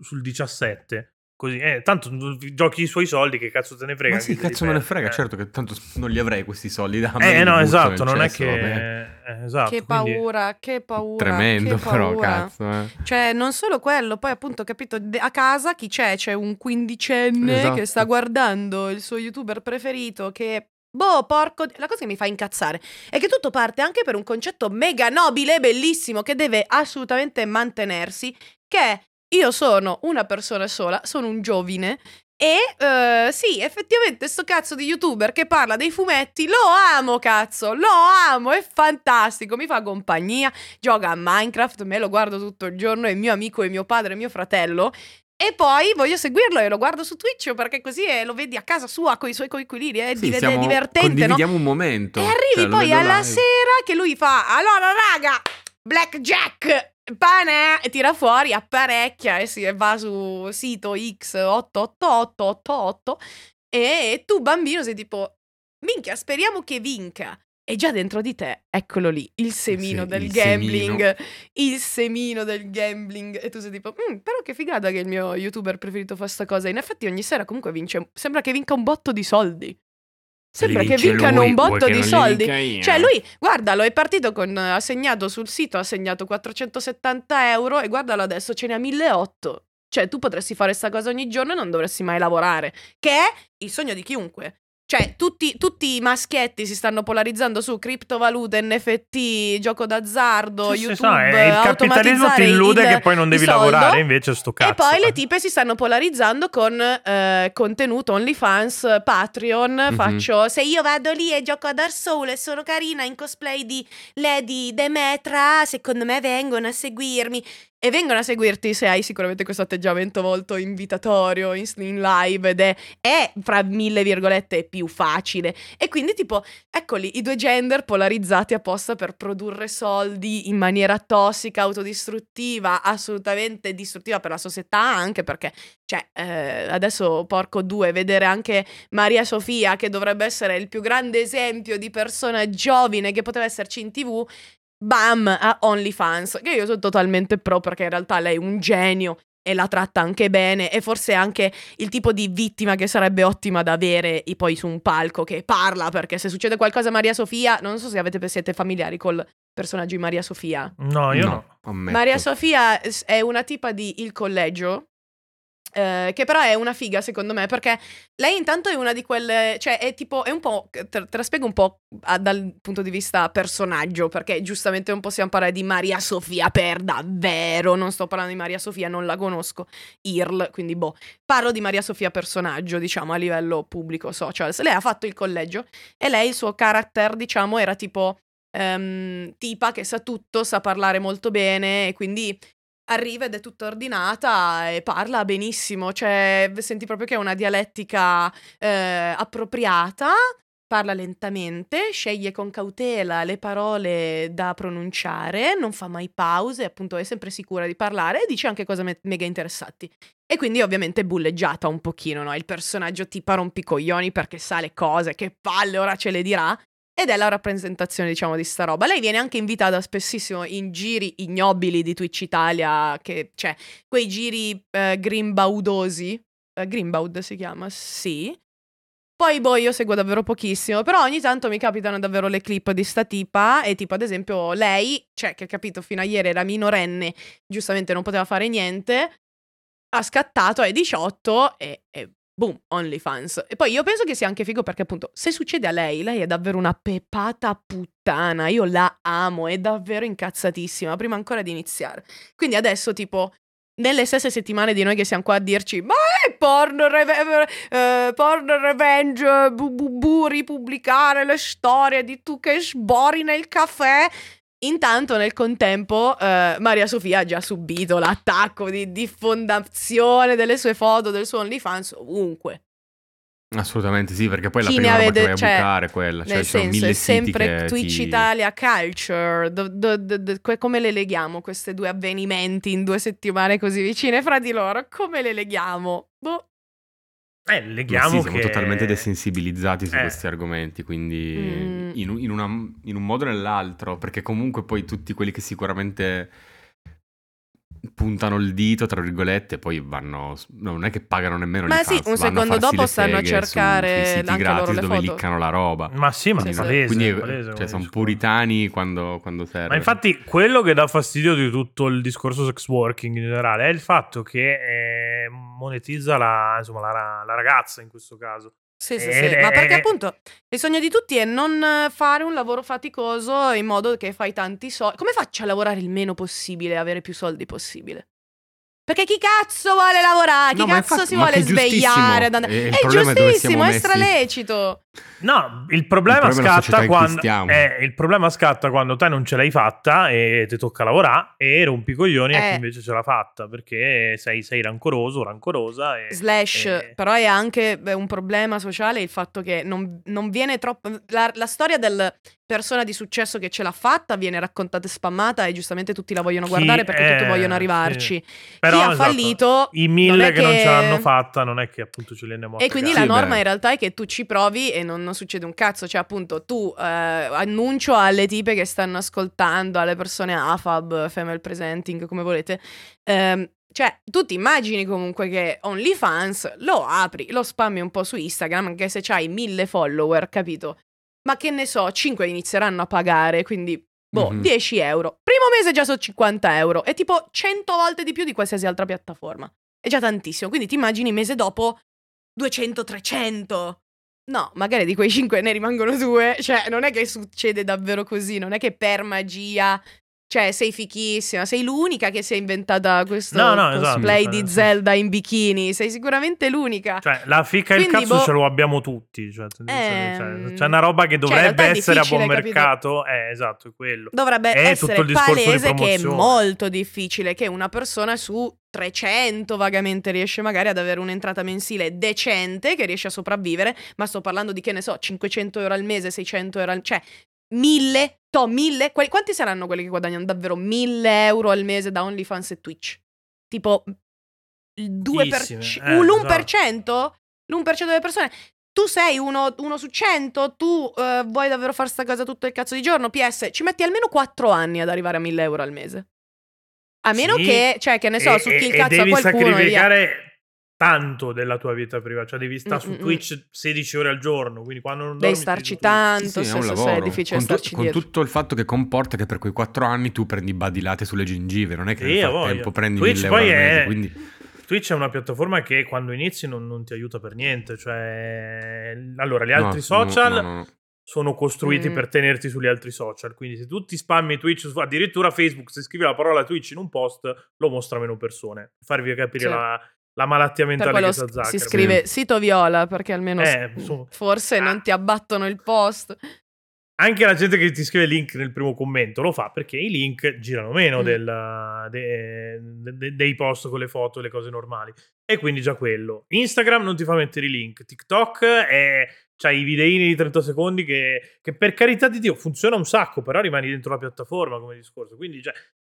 sul 17. Così, eh, tanto giochi i suoi soldi, che cazzo te ne frega? Ma sì, cazzo me ne frega, eh. certo che tanto non li avrei questi soldi da me. Eh no, esatto, non è cesso, che... vabbè. eh, esatto, che quindi- paura, che paura. Tremendo che però, paura. cazzo. Eh. Cioè, non solo quello, poi appunto, capito, a casa chi c'è? C'è un quindicenne Esatto. che sta guardando il suo youtuber preferito che... Boh, porco... La cosa che mi fa incazzare è che tutto parte anche per un concetto mega nobile, bellissimo, che deve assolutamente mantenersi, che è io sono una persona sola, sono un giovine e eh, sì, effettivamente sto cazzo di youtuber che parla dei fumetti lo amo, cazzo, lo amo, è fantastico, mi fa compagnia, gioca a Minecraft, me lo guardo tutto il giorno, è mio amico, è mio padre, è mio fratello. E poi voglio seguirlo e lo guardo su Twitch perché così eh, lo vedi a casa sua con i suoi coinquilini, è, Sì, div- è siamo- divertente, no? condividiamo un momento. E arrivi cioè, poi alla live. sera che lui fa, allora raga, blackjack, pane, e tira fuori, apparecchia e si va su sito X88888 e tu bambino sei tipo, minchia, speriamo che vinca. E già dentro di te, eccolo lì, il semino Sì, del il gambling, il semino del gambling. E tu sei tipo, "Mm, però che figata che il mio youtuber preferito fa sta cosa. In effetti ogni sera comunque vince, sembra che vinca un botto di soldi. Sembra che vincano lui, un botto di soldi. Cioè, lui, guardalo, è partito con. Ha segnato sul sito, ha segnato 470 euro e guardalo adesso, ce ne ha 1800. Cioè, tu potresti fare sta cosa ogni giorno e non dovresti mai lavorare. Che è il sogno di chiunque. Cioè, tutti, tutti i maschietti si stanno polarizzando su criptovalute, NFT, gioco d'azzardo, Sì, sì, YouTube. so, eh, il capitalismo ti illude il- che poi non devi soldo. lavorare, invece sto cazzo. E poi le eh. tipe si stanno polarizzando con eh, contenuto OnlyFans, Patreon. Mhm. Faccio se io vado lì e gioco a Dark Souls e sono carina in cosplay di Lady Demetra, secondo me vengono a seguirmi. E vengono a seguirti se hai sicuramente questo atteggiamento molto invitatorio in, in live ed è, è, fra mille virgolette più facile. E quindi tipo eccoli i due gender polarizzati apposta per produrre soldi in maniera tossica, autodistruttiva, assolutamente distruttiva per la società anche perché cioè eh, adesso porco due vedere anche Maria Sofia che dovrebbe essere il più grande esempio di persona giovane che poteva esserci in tv bam, a OnlyFans, che io sono totalmente pro perché in realtà lei è un genio e la tratta anche bene e forse anche il tipo di vittima che sarebbe ottima da avere poi su un palco che parla perché se succede qualcosa a Maria Sofia, non so se avete, siete familiari col personaggio di Maria Sofia. No, io no. no. Maria Sofia è una tipa di Il Collegio eh, che però è una figa secondo me perché lei intanto è una di quelle, cioè è tipo, è un po', te, te la spiego un po' a, dal punto di vista personaggio perché giustamente non possiamo parlare di Maria Sofia per davvero, non sto parlando di Maria Sofia, non la conosco, IRL, quindi boh, parlo di Maria Sofia personaggio diciamo a livello pubblico, social, lei ha fatto il collegio e lei il suo character diciamo era tipo Um, tipa che sa tutto, sa parlare molto bene e quindi arriva ed è tutta ordinata e parla benissimo, cioè senti proprio che è una dialettica eh, appropriata, parla lentamente, sceglie con cautela le parole da pronunciare, non fa mai pause, appunto è sempre sicura di parlare e dice anche cose me- mega interessanti. E quindi ovviamente è bulleggiata un pochino, no? Il personaggio tipo rompicoglioni perché sa le cose, che palle, ora ce le dirà. Ed è la rappresentazione, diciamo, di sta roba. Lei viene anche invitata spessissimo in giri ignobili di Twitch Italia, che cioè quei giri eh, grimbaudosi. Eh, Grimbaud si chiama, sì. Poi, boh, io seguo davvero pochissimo, però ogni tanto mi capitano davvero le clip di sta tipa e tipo, ad esempio, lei, cioè, che capito, fino a ieri era minorenne, giustamente non poteva fare niente, ha scattato ai 18 e, e boom, OnlyFans. E poi io penso che sia anche figo perché appunto se succede a lei, lei è davvero una pepata puttana, io la amo, è davvero incazzatissima, prima ancora di iniziare. Quindi adesso tipo nelle stesse settimane di noi che siamo qua a dirci ma è porno, reve- eh, porno revenge, bu, bu, bu, ripubblicare le storie di tu che sbori nel caffè Intanto, nel contempo, eh, Maria Sofia ha già subito l'attacco di diffondazione delle sue foto, del suo OnlyFans ovunque. Assolutamente sì, perché poi Chi la prima roba vede, che vai a cioè, bucare quella, cioè nel ci sono senso, mille è sempre Twitch ti... Italia Culture, do, do, do, come le leghiamo queste due avvenimenti in due settimane così vicine fra di loro? Come le leghiamo? Boh. Eh, leghiamo sì, siamo che... totalmente desensibilizzati su Eh. questi argomenti, quindi Mm. in, un- in una- in un modo o nell'altro, perché comunque poi tutti quelli che sicuramente puntano il dito, tra virgolette, poi vanno... no, non è che pagano nemmeno Ma gli sì, fans, un secondo dopo stanno a su- cercare sui siti anche loro gratis le dove foto. liccano la roba. Ma sì, ma Sì, palese, Quindi è palese, cioè, sono puritani quando, quando serve. Ma infatti quello che dà fastidio di tutto il discorso sex working in generale è il fatto che eh, monetizza la, insomma, la, la ragazza in questo caso. Sì, sì, sì. Ma perché appunto il sogno di tutti è non fare un lavoro faticoso in modo che fai tanti soldi. Come faccio a lavorare il meno possibile e avere più soldi possibile? Perché chi cazzo vuole lavorare? Chi No, cazzo infatti- si vuole svegliare? È è giustissimo, siamo è stralecito. No, il problema, Il problema scatta quando eh, il problema scatta quando te non ce l'hai fatta e ti tocca lavorare e rompi i coglioni a Eh. chi invece ce l'ha fatta perché sei, sei rancoroso, rancorosa e, Slash, e- però è anche beh, un problema sociale il fatto che non, non viene troppo. La, la storia del persona di successo che ce l'ha fatta viene raccontata e spammata e giustamente tutti la vogliono Chi- guardare perché tutti eh, vogliono sì. arrivarci. Però, Chi ha esatto, fallito. i mille è che... non ce che- l'hanno fatta non è che appunto ce li andiamo a E quindi fregare. la Sì, norma beh. in realtà è che tu ci provi e non, non succede un cazzo. Cioè, appunto, tu eh, annuncio alle tipe che stanno ascoltando, alle persone AFAB, female presenting, come volete. ehm, cioè, tu ti immagini comunque che OnlyFans lo apri, lo spammi un po' su Instagram, anche se c'hai mille follower, capito? Ma che ne so, 5 inizieranno a pagare, quindi, boh, Mhm. 10 euro. Primo mese già sono 50 euro, è tipo 100 volte di più di qualsiasi altra piattaforma. È già tantissimo, quindi ti immagini mese dopo 200-300. No, magari di quei 5 ne rimangono due. Cioè, non è che succede davvero così. Non è che per magia Cioè, sei fichissima, sei l'unica che si è inventata questo No, no, esatto, cosplay cioè, di nel Zelda in bikini. Sei sicuramente l'unica. Cioè, la fica e il cazzo boh- ce lo abbiamo tutti. Cioè, tendenzialmente, Ehm, cioè, c'è una roba che cioè, dovrebbe realtà è essere a buon mercato. Eh, esatto, è quello. Dovrebbe È essere tutto il discorso di palese che è molto difficile che una persona su 300 vagamente riesce magari ad avere un'entrata mensile decente, che riesce a sopravvivere, ma sto parlando di che ne so, 500 euro al mese, 600 euro al cioè 1000, to 1000, Quali- quanti saranno quelli che guadagnano davvero 1000 euro al mese da OnlyFans e Twitch? Tipo il 2%, Pochissime, eh, l'1%? L'1% delle persone? Tu sei uno, uno su 100, tu eh, vuoi davvero fare sta cosa tutto il cazzo di giorno, PS, ci metti almeno 4 anni ad arrivare a 1000 euro al mese. A meno Sì, che, cioè, che ne so, su chi il cazzo a qualcuno sacrificare tanto della tua vita privata. Cioè, devi stare su Mm, mm, mm. Twitch 16 ore al giorno. Quindi quando non Devi dormi, starci tanto, Sì, sì, è se, un se- è difficile con, tu- starci con dietro. tutto il fatto che comporta che per quei quattro anni tu prendi badilate sulle gengive, non è che Sì, nel frattempo prendi Twitch 1000 euro poi al mese, è- quindi Twitch è una piattaforma che quando inizi non, non ti aiuta per niente. Cioè, allora, gli altri no, social no, no, no. sono costruiti Mm. per tenerti sugli altri social. Quindi, se tu ti spammi Twitch, addirittura Facebook, se scrivi la parola Twitch in un post, lo mostra a meno persone. Per farvi capire Sì. la, la malattia mentale che s- sa si scrive sito viola perché almeno Eh, s- forse Ah. non ti abbattono il post. Anche la gente che ti scrive link nel primo commento lo fa perché i link girano meno Mm. del- de- de- dei post con le foto e le cose normali. E quindi già quello. Instagram non ti fa mettere i link. TikTok è. C'hai i videini di 30 secondi che, che per carità di Dio funziona un sacco, però rimani dentro la piattaforma come discorso. Quindi, cioè,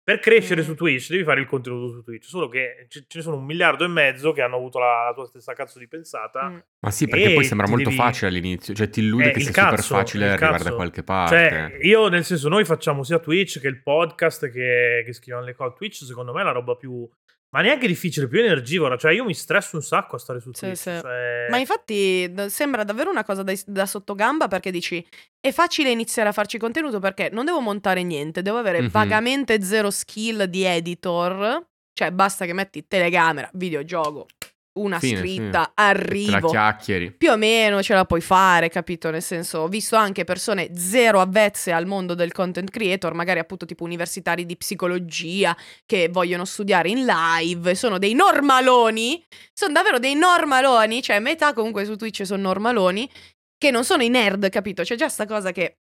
per crescere Mm. su Twitch devi fare il contenuto su Twitch. Solo che ce ne sono un miliardo e mezzo che hanno avuto la, la tua stessa cazzo di pensata. Mm. Ma sì, perché poi sembra molto devi- facile all'inizio, cioè ti illude Eh, che sia super cazzo, facile il arrivare cazzo. da qualche parte. Cioè, io nel senso, noi facciamo sia Twitch che il podcast che, che scrivono le cose. Twitch, secondo me, è la roba più. Ma neanche difficile, più energivora. Cioè, io mi stresso un sacco a stare su Sì, Twitch. sì. cioè- Ma infatti d- sembra davvero una cosa da, da sottogamba perché dici è facile iniziare a farci contenuto perché non devo montare niente, devo avere Mhm. vagamente zero skill di editor, cioè basta che metti telecamera, videogioco, una Fine, scritta, Te la arrivo. chiacchieri. Più o meno ce la puoi fare, capito? Nel senso, ho visto anche persone zero avvezze al mondo del content creator, magari appunto tipo universitari di psicologia che vogliono studiare in live, sono dei normaloni, sono davvero dei normaloni, cioè metà comunque su Twitch sono normaloni, che non sono i nerd, capito? C'è già sta cosa che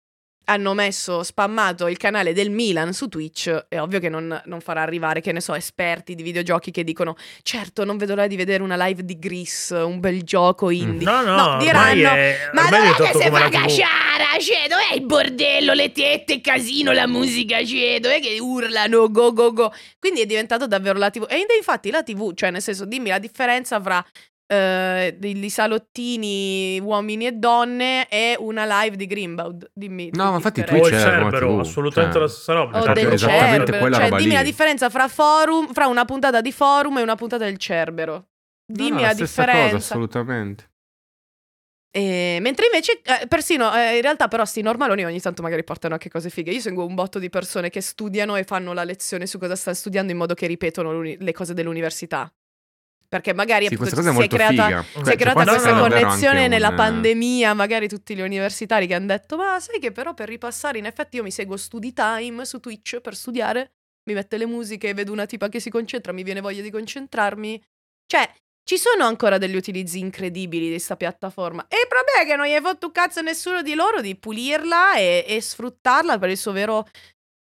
hanno messo, spammato il canale del Milan su Twitch, è ovvio che non, non farà arrivare, che ne so, esperti di videogiochi che dicono certo, non vedo l'ora di vedere una live di Gris, un bel gioco indie. No, no, No, diranno, è- Ma dov'è che si fa TV. cacciara? Cioè, dov'è il bordello, le tette, casino, la musica? Cioè, dov'è che urlano go go go? Quindi è diventato davvero la TV. E infatti la TV, cioè, nel senso, dimmi la differenza fra eh, degli salottini uomini e donne e una live di Greenbaud. Dimmi. No, la ma infatti Twitch il Cerbero, assolutamente cioè. la stessa roba. O del Cerbero. quella Cioè, dimmi lì. la differenza fra forum, fra una puntata di forum e una puntata del Cerbero. No, Dimmi no, la, la stessa differenza. cosa, assolutamente. E- mentre invece, eh, persino, eh, in realtà però sti normaloni ogni tanto magari portano anche cose fighe. Io seguo un botto di persone che studiano e fanno la lezione su cosa stanno studiando in modo che ripetono le cose dell'università. Perché magari Sì, appunto, questa si è creata, figa. si è Cioè, creata questa connessione nella un- pandemia, magari tutti gli universitari che hanno detto ma sai che però per ripassare in effetti io mi seguo Study Time su Twitch per studiare, mi mette le musiche, vedo una tipa che si concentra, mi viene voglia di concentrarmi. Cioè, ci sono ancora degli utilizzi incredibili di sta piattaforma. E il problema è che non gli hai fatto un cazzo a nessuno di loro di pulirla e, e sfruttarla per il suo vero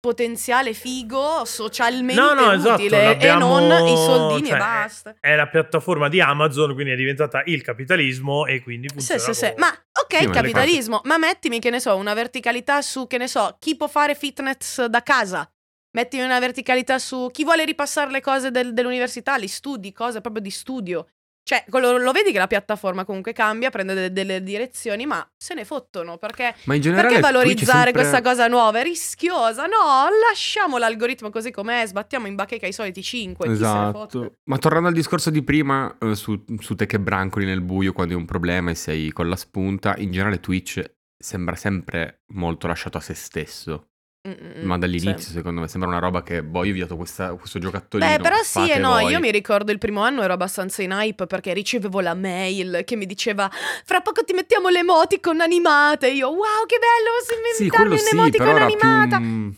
potenziale figo, socialmente No, no, esatto, e non i soldini cioè, e basta. È la piattaforma di Amazon, quindi è diventata il capitalismo e quindi Sì, funziona sì, sì. come- Ma ok, Sì, le capitalismo, ma mettimi che ne so, una verticalità su che ne so, chi può fare fitness da casa. Mettimi una verticalità su chi vuole ripassare le cose del- dell'università, gli studi, cose proprio di studio. Cioè, quello- lo vedi che la piattaforma comunque cambia, prende de- delle direzioni, ma se ne fottono perché Ma in generale perché valorizzare sempre- questa cosa nuova? È rischiosa. No, lasciamo l'algoritmo così com'è, sbattiamo in bacheca i soliti 5. Chi se ne fotte? Esatto. Ma tornando al discorso di prima, eh, su, su te che brancoli nel buio quando hai un problema e sei con la spunta, in generale Twitch sembra sempre molto lasciato a se stesso. Mm, mm, Ma dall'inizio, sì. secondo me, sembra una roba che, boh, io ho dato questa- questo giocattolino. Beh, però sì e no, voi. io mi ricordo il primo anno ero abbastanza in hype perché ricevevo la mail che mi diceva fra poco ti mettiamo le emoticon animate. Io, wow, che bello, Sì, inventarmi sì, un'emoticon era animata. più...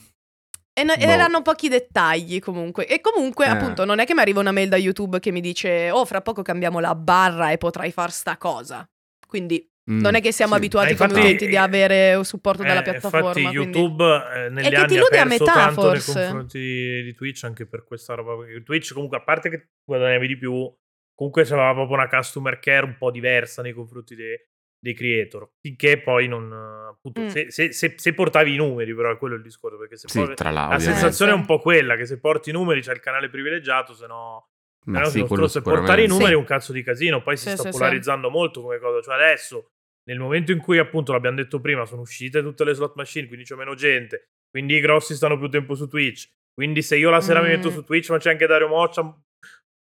E no- Boh. erano pochi dettagli comunque. E comunque, Eh. appunto, non è che mi arriva una mail da YouTube che mi dice: Oh, fra poco cambiamo la barra e potrai far sta cosa. Quindi Mm, non è che siamo sì. abituati Eh, come infatti- utenti di avere un supporto dalla Eh, piattaforma. Infatti, quindi- YouTube eh, negli che anni ti ha a perso metà, tanto forse. nei confronti di Twitch anche per questa roba. Perché Twitch, comunque, a parte che guadagnavi di più, comunque c'aveva proprio una customer care un po' diversa nei confronti dei, dei creator. Finché poi non. eh, Appunto, Mm. se, se- se- se portavi i numeri, però è quello il discorso. Perché se Sì, poi- tra la sensazione Eh, è un po' quella che se porti i numeri c'è il canale privilegiato, se no. Ma Però sì, se portare i numeri Sì. è un cazzo di casino. Poi si sta sì, sì. polarizzando molto come cosa. Cioè, adesso, nel momento in cui, appunto, l'abbiamo detto prima, sono uscite tutte le slot machine, quindi c'è meno gente. Quindi i grossi stanno più tempo su Twitch. Quindi se io la sera mi metto Mm. su Twitch, ma c'è anche Dario Moccia.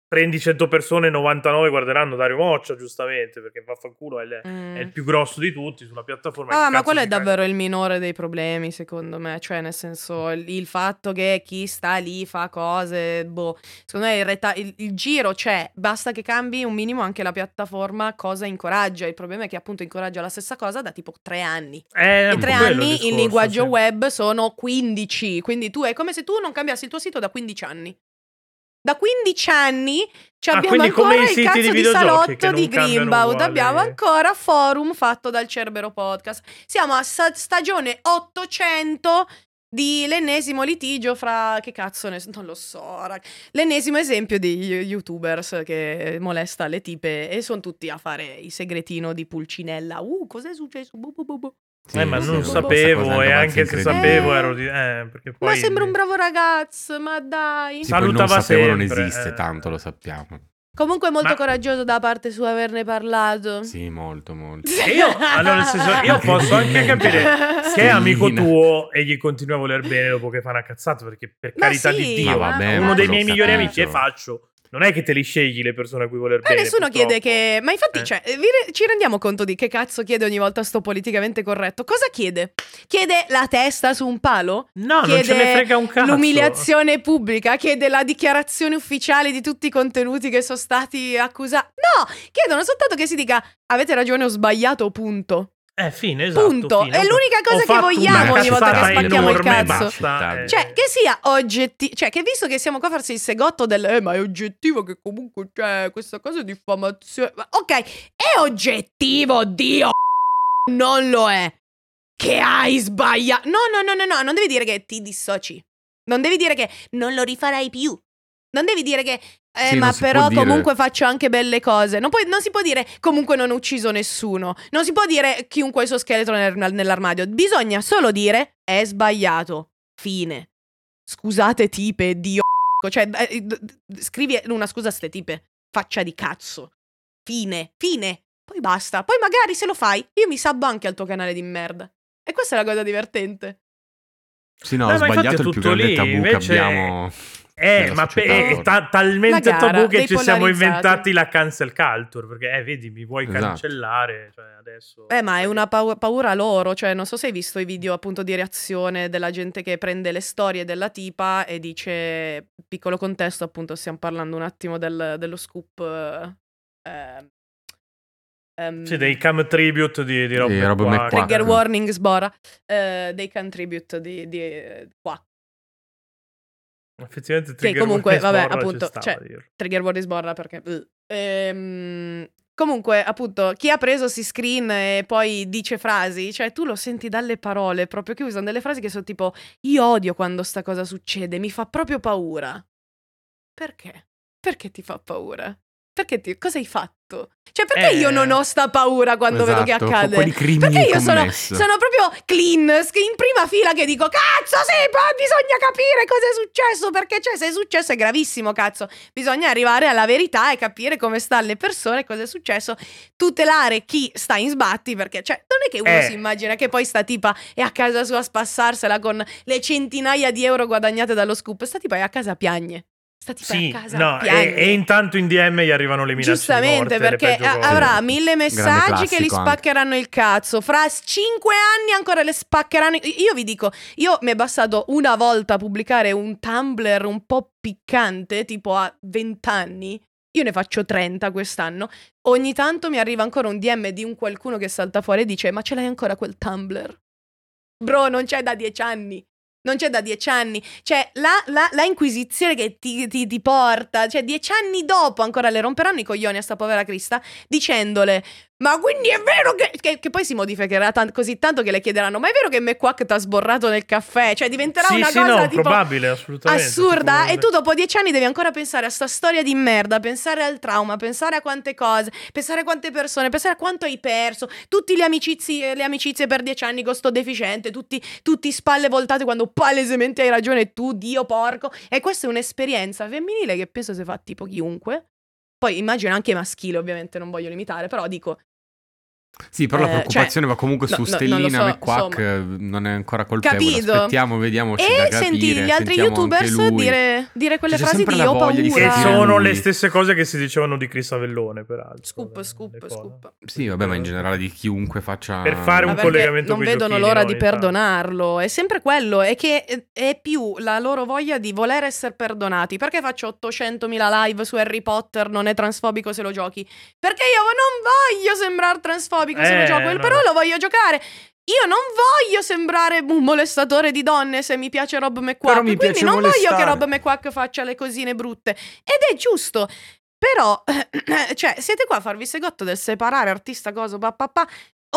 Prendi 100 persone, 99 guarderanno Dario Moccia, giustamente, perché vaffanculo è, il- Mm. è il più grosso di tutti sulla piattaforma. Ah, ma quello è davvero il minore dei problemi, secondo me. Cioè, nel senso, il, il fatto che chi sta lì fa cose, boh. Secondo me il, reta- il- il giro c'è, basta che cambi un minimo anche la piattaforma, cosa incoraggia. Il problema è che appunto incoraggia la stessa cosa da tipo tre anni. Eh, E tre anni discorso, il linguaggio sì. web sono 15, quindi tu è come se tu non cambiassi il tuo sito da 15 anni. Da 15 anni ci Ah, abbiamo ancora il cazzo di salotto di Greenbaud, uguale. abbiamo ancora forum fatto dal Cerbero Podcast. Siamo a sta- stagione 800 di l'ennesimo litigio fra che cazzo ne non lo so, rag- l'ennesimo esempio di youtubers che molesta le tipe e sono tutti a fare il segretino di Pulcinella. Uh, cos'è successo? Bu, bu. Sì, Eh, ma sì, non sapevo, e abbastanza anche se sapevo Eh. ero di... Eh, perché poi... Ma sembra un bravo ragazzo, ma dai. Sì, poi non Salutava sapevo non sempre, esiste, eh. tanto lo sappiamo. Comunque molto Ma- coraggioso da parte sua averne parlato. Sì, molto, molto. Io, allora, nel senso, io posso anche capire che è amico tuo e gli continui a voler bene dopo che fa una cazzata, perché per Ma carità sì, di Dio, vabbè, uno dei miei migliori amici e faccio. Non è che te li scegli le persone a cui voler Ma bene. nessuno purtroppo. chiede che. Ma infatti, Eh. cioè, re- ci rendiamo conto di che cazzo chiede ogni volta sto politicamente corretto? Cosa chiede? Chiede la testa su un palo? No, non ce ne chiede frega un cazzo. L'umiliazione pubblica? Chiede la dichiarazione ufficiale di tutti i contenuti che sono stati accusati? No! Chiedono soltanto che si dica avete ragione, ho sbagliato, punto. Eh, fine, esatto. Punto. fine. È l'unica Ho cosa che vogliamo ogni volta che spacchiamo il cazzo. basta, eh. Cioè, che sia oggettivo. Cioè, che visto che siamo qua a farsi il segotto del. Eh, ma è oggettivo che comunque c'è questa cosa di diffamazione. Ma, ok, è oggettivo, Dio. Non lo è. Che hai sbagliato. No, no, no, no, no. Non devi dire che ti dissoci. Non devi dire che non lo rifarai più. Non devi dire che. Eh, Sì, ma però dire. comunque faccio anche belle cose. Non, puoi- non si può dire comunque non ho ucciso nessuno. Non si può dire chiunque ha il suo scheletro nel- nell'armadio. Bisogna solo dire è sbagliato. Fine. Scusate tipe, Dio. Cioè, eh, d- d- scrivi una scusa a ste tipe. Faccia di cazzo. Fine. Fine. Poi basta. Poi magari se lo fai, io mi sabbo anche al tuo canale di merda. E questa è la cosa divertente. Sì, no, ho sbagliato il più grande lì, tabù invece- che abbiamo. Eh, ma pe- ora. ta- talmente tabù che ci siamo inventati la cancel culture. Perché, eh, vedi, mi vuoi Esatto. cancellare. Cioè, adesso. Eh, ma è una pau- paura loro. Cioè, non so se hai visto i video appunto di reazione della gente che prende le storie della tipa e dice. Piccolo contesto, appunto, stiamo parlando un attimo del- dello scoop. eh, ehm, Sì, dei cam tribute di, di Rob Di Rob. Trigger warning sbora. eh, dei contribute di, di eh, qua. Effettivamente, Che comunque, vabbè, appunto, cioè. Trigger warning sborra perché. uh. Ehm, comunque, appunto, chi ha preso si screen e poi dice frasi, cioè tu lo senti dalle parole, proprio che usano delle frasi che sono tipo: Io odio quando sta cosa succede, mi fa proprio paura. Perché? Perché ti fa paura? Perché ti... cosa hai fatto? Cioè, perché Eh. io non ho sta paura quando vedo che Esatto, accade? Perché io sono, sono proprio clean, in prima fila che dico cazzo sì, poi bisogna capire cosa è successo, perché cioè se è successo è gravissimo cazzo, bisogna arrivare alla verità e capire come stanno le persone, cosa è successo, tutelare chi sta in sbatti, perché cioè non è che uno Eh. si immagina che poi sta tipa è a casa sua a spassarsela con le centinaia di euro guadagnate dallo scoop, sta tipa è a casa piagne. Sta tipa Sì, a casa no, e, e intanto in DM gli arrivano le minacce Giustamente, morte, perché a- avrà mille messaggi che gli classico anche. spaccheranno il cazzo. Fra cinque anni ancora le spaccheranno. Io vi dico, io mi è bastato una volta pubblicare un Tumblr un po' piccante, tipo a 20 anni. Io ne faccio 30 quest'anno. Ogni tanto mi arriva ancora un DM di un qualcuno che salta fuori e dice: Ma ce l'hai ancora quel Tumblr? Bro, non c'è da 10 anni. Non c'è da dieci anni. Cioè, la, la- la inquisizione che ti, ti- ti porta, cioè, dieci anni dopo ancora le romperanno i coglioni a sta povera Crista dicendole. Ma quindi è vero che. Che, che poi si modificherà tan- così tanto che le chiederanno: Ma è vero che McQuack ti ha sborrato nel caffè? Cioè, diventerà sì, una sì, cosa no, tipo. probabile, assolutamente. Assurda, tipo- e tu dopo dieci anni devi ancora pensare a sta storia di merda, pensare al trauma, pensare a quante cose, pensare a quante persone, pensare a quanto hai perso, tutte le amicizie, le amicizie per dieci anni con sto deficiente, tutti, tutti spalle voltate quando palesemente hai ragione tu, Dio porco. E questa è un'esperienza femminile che penso si fa tipo chiunque. Poi immagino anche maschile, ovviamente, non voglio limitare, però dico, Sì, però la Eh, preoccupazione va comunque no, su no, Stellina so, e Quack insomma. non è ancora colpevole. Capito. Aspettiamo, vediamo ci da e capire. senti gli altri sentiamo youtubers anche lui. dire, dire quelle C'è frasi di la ho voglia di paura. Che sono lui. le stesse cose che si dicevano di Chris Avellone, peraltro. Scoop, scoop, scoop. Sì, vabbè, ma in generale di chiunque faccia... Per fare un perché collegamento non vedono giochini, l'ora no, di perdonarlo. È sempre quello, è che è più la loro voglia di voler essere perdonati. Perché faccio 800.000 live su Harry Potter, non è transfobico se lo giochi? Perché io non voglio sembrare transfobico se lo Eh, gioco, no. però lo voglio giocare. Io non voglio sembrare un molestatore di donne se mi piace Rob McQuack. Però mi quindi piace non voglio che. Rob McQuack faccia le cosine brutte. Ed è giusto. Però, cioè, siete qua a farvi segotto del separare artista cosa, pa, pa, pa.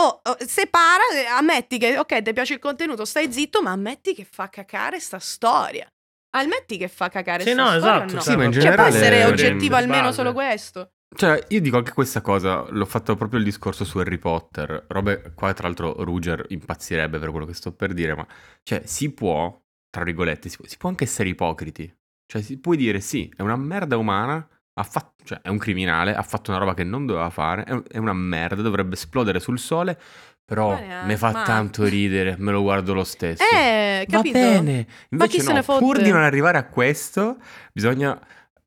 Oh, oh, separa, eh, ammetti che, ok, ti piace il contenuto, stai zitto, ma ammetti che fa cacare sta storia. Ammetti che fa cacare Sì, sta no, storia o esatto. no? Sì, ma in Cioè, può generale- essere oggettivo almeno solo questo. Cioè, io dico anche questa cosa, l'ho fatto proprio il discorso su Harry Potter. Robe, qua tra l'altro Ruger impazzirebbe per quello che sto per dire, ma cioè si può, tra virgolette, si può, si può anche essere ipocriti. Cioè, si, puoi dire sì, è una merda umana, ha fatto, cioè è un criminale, ha fatto una roba che non doveva fare, è, è una merda, dovrebbe esplodere sul sole, però Ma mi fa ma- tanto ridere, me lo guardo lo stesso. Eh, capito? Va bene. Ma Invece chi se no, ne fotte? pur di non arrivare a questo, bisogna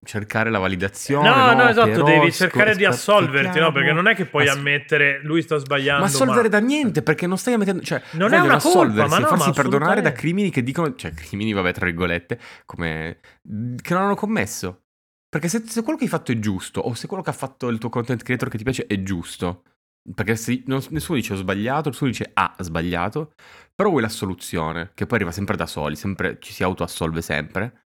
cercare la validazione. No, no, esatto, però devi cercare di assolverti, no? Perché non è che puoi Ass- ammettere lui sta sbagliando. Ma assolvere da niente, perché non stai ammettendo... Cioè, Non è una colpa, ma no, farsi ma perdonare da crimini che dicono... Cioè, crimini, vabbè, tra virgolette, come... che non hanno commesso. Perché se, se quello che hai fatto è giusto, o se quello che ha fatto il tuo content creator che ti piace è giusto, perché se non- nessuno dice ho sbagliato, nessuno dice ha sbagliato, però vuoi la soluzione, che poi arriva sempre da soli, sempre, ci si autoassolve sempre.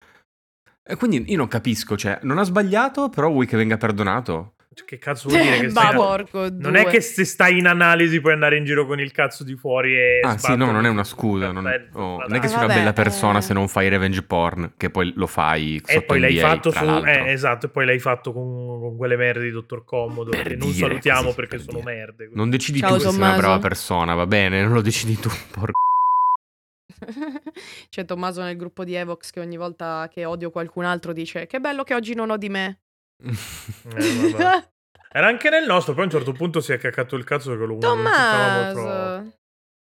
E quindi io non capisco, cioè, non ha sbagliato, però vuoi che venga perdonato? Cioè, Che cazzo vuol dire che Ma stai... porco Non due. è che se stai in analisi puoi andare in giro con il cazzo di fuori e... Ah sì, no, non è una scusa, non, oh, non è che sei una bella persona eh. se non fai revenge porn, che poi lo fai sotto E poi l'hai NDA, fatto su... Eh, esatto, e poi l'hai fatto con, con quelle merde di Dottor Comodo, Per che non dire, salutiamo così, perché per sono dire. merde. Non decidi Ciao, tu se sei una Tommaso. brava persona, va bene? Non lo decidi tu, porco. C'è Tommaso nel gruppo di Evox che ogni volta che odio qualcun altro dice che bello che oggi non odi me. Eh. Era anche nel nostro, poi a un certo punto si è caccato il cazzo perché lo. Tommaso.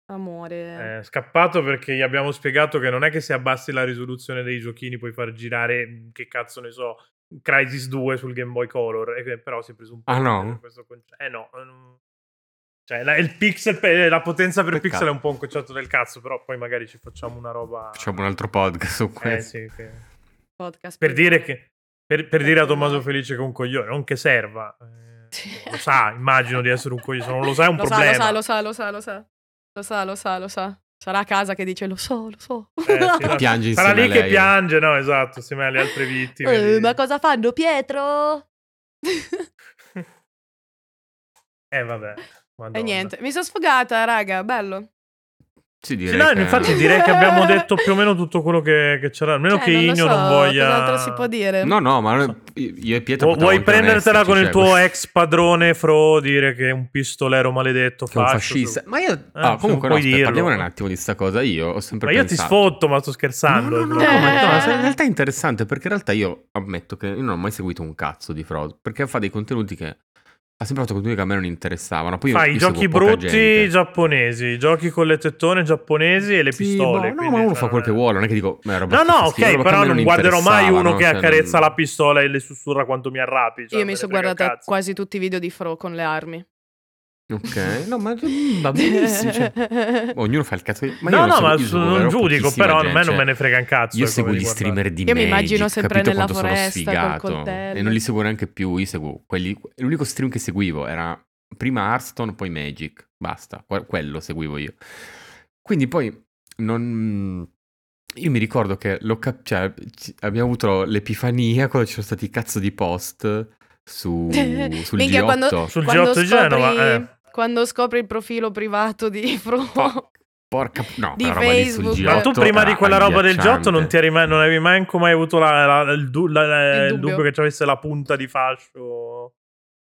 Amore. È scappato perché gli abbiamo spiegato che non è che se abbassi la risoluzione dei giochini puoi far girare, che cazzo ne so, Crisis 2 sul Game Boy Color. Che però si è preso un po' Ah, no? questo concetto. Eh no. Cioè, la, il pixel, per- la potenza per Peccato. pixel è un po' un concetto del cazzo, però poi magari ci facciamo una roba... Facciamo un altro podcast su Eh questo. sì, che- Podcast Per dire che... Per, per dire a Tommaso Esatto. Felice che è un coglione, non che serva. Eh, lo sa, immagino di essere un coglione, se non lo sa è un lo sa, problema. lo sa, lo sa, lo sa, lo sa. Lo sa, lo sa, lo sa. Sarà a casa che dice lo so, lo so. Eh, sì, no, Piange Sarà lì a che piange, no? Esatto, insieme alle altre vittime. Eh, di- ma cosa fanno, Pietro? Eh, vabbè. Madonna. e niente, mi sono sfogata, raga, bello. Sì, Sì, direi no, che- infatti direi che abbiamo detto più o meno tutto quello che, che c'era. Almeno Cioè, che non Igno so, non voglia. Cos'altro si può dire? No, no, ma io e Pietro Vuoi prendertela con il esserci, tuo cioè, ex padrone Fro, dire che è un pistolero maledetto, che fascio, fascista. Ma io... Eh, ah, comunque no, aspetta, parliamo un attimo di sta cosa. Io ho sempre Ma io ti pensato... sfotto, ma sto scherzando. No, no, no, eh, ma no, in realtà è interessante perché in realtà io ammetto che io non ho mai seguito un cazzo di Frodo perché fa dei contenuti che ha sempre fatto contenuti che a me non interessavano. Poi Fai i giochi brutti gente. giapponesi, giochi con le tettone giapponesi e le Sì, pistole. boh, no, ma uno cioè, fa non quel che vuole, non è che dico "Ma è roba No, no, schifo, ok, roba che però me non guarderò mai uno no? che Cioè, accarezza non- la pistola e le sussurra quanto mi arrabbi. cioè, Io mi sono guardata quasi tutti i video di Fro con le armi. Ok, no, ma va benissimo. cioè, ognuno fa il cazzo. che- Ma no, io no, non, ma seguo non giudico, però a me non cioè, me ne frega un cazzo. Io ecco, seguo di gli streamer di Io mi Magic, immagino sempre capito nella foresta col coltello. E non li seguo neanche più. Io seguo quelli. L'unico stream che seguivo era prima Hearthstone, poi Magic. Basta, que- quello seguivo io. Quindi poi non. Io mi ricordo che l'ho cap- cioè, ci- abbiamo avuto l'epifania quando ci sono stati i cazzo di post su, sul Minchia, G8. quando- Sul quando G8 di Genova, scopri- eh. Quando scopri il profilo privato di Fro. Po- Porca... No, Di Facebook. G8 Ma tu prima di quella roba del. G8 non, ti eri mai, non avevi mai, mai avuto la- la- il, du- la- Il il dubbio. dubbio che ci avesse la punta di fascio?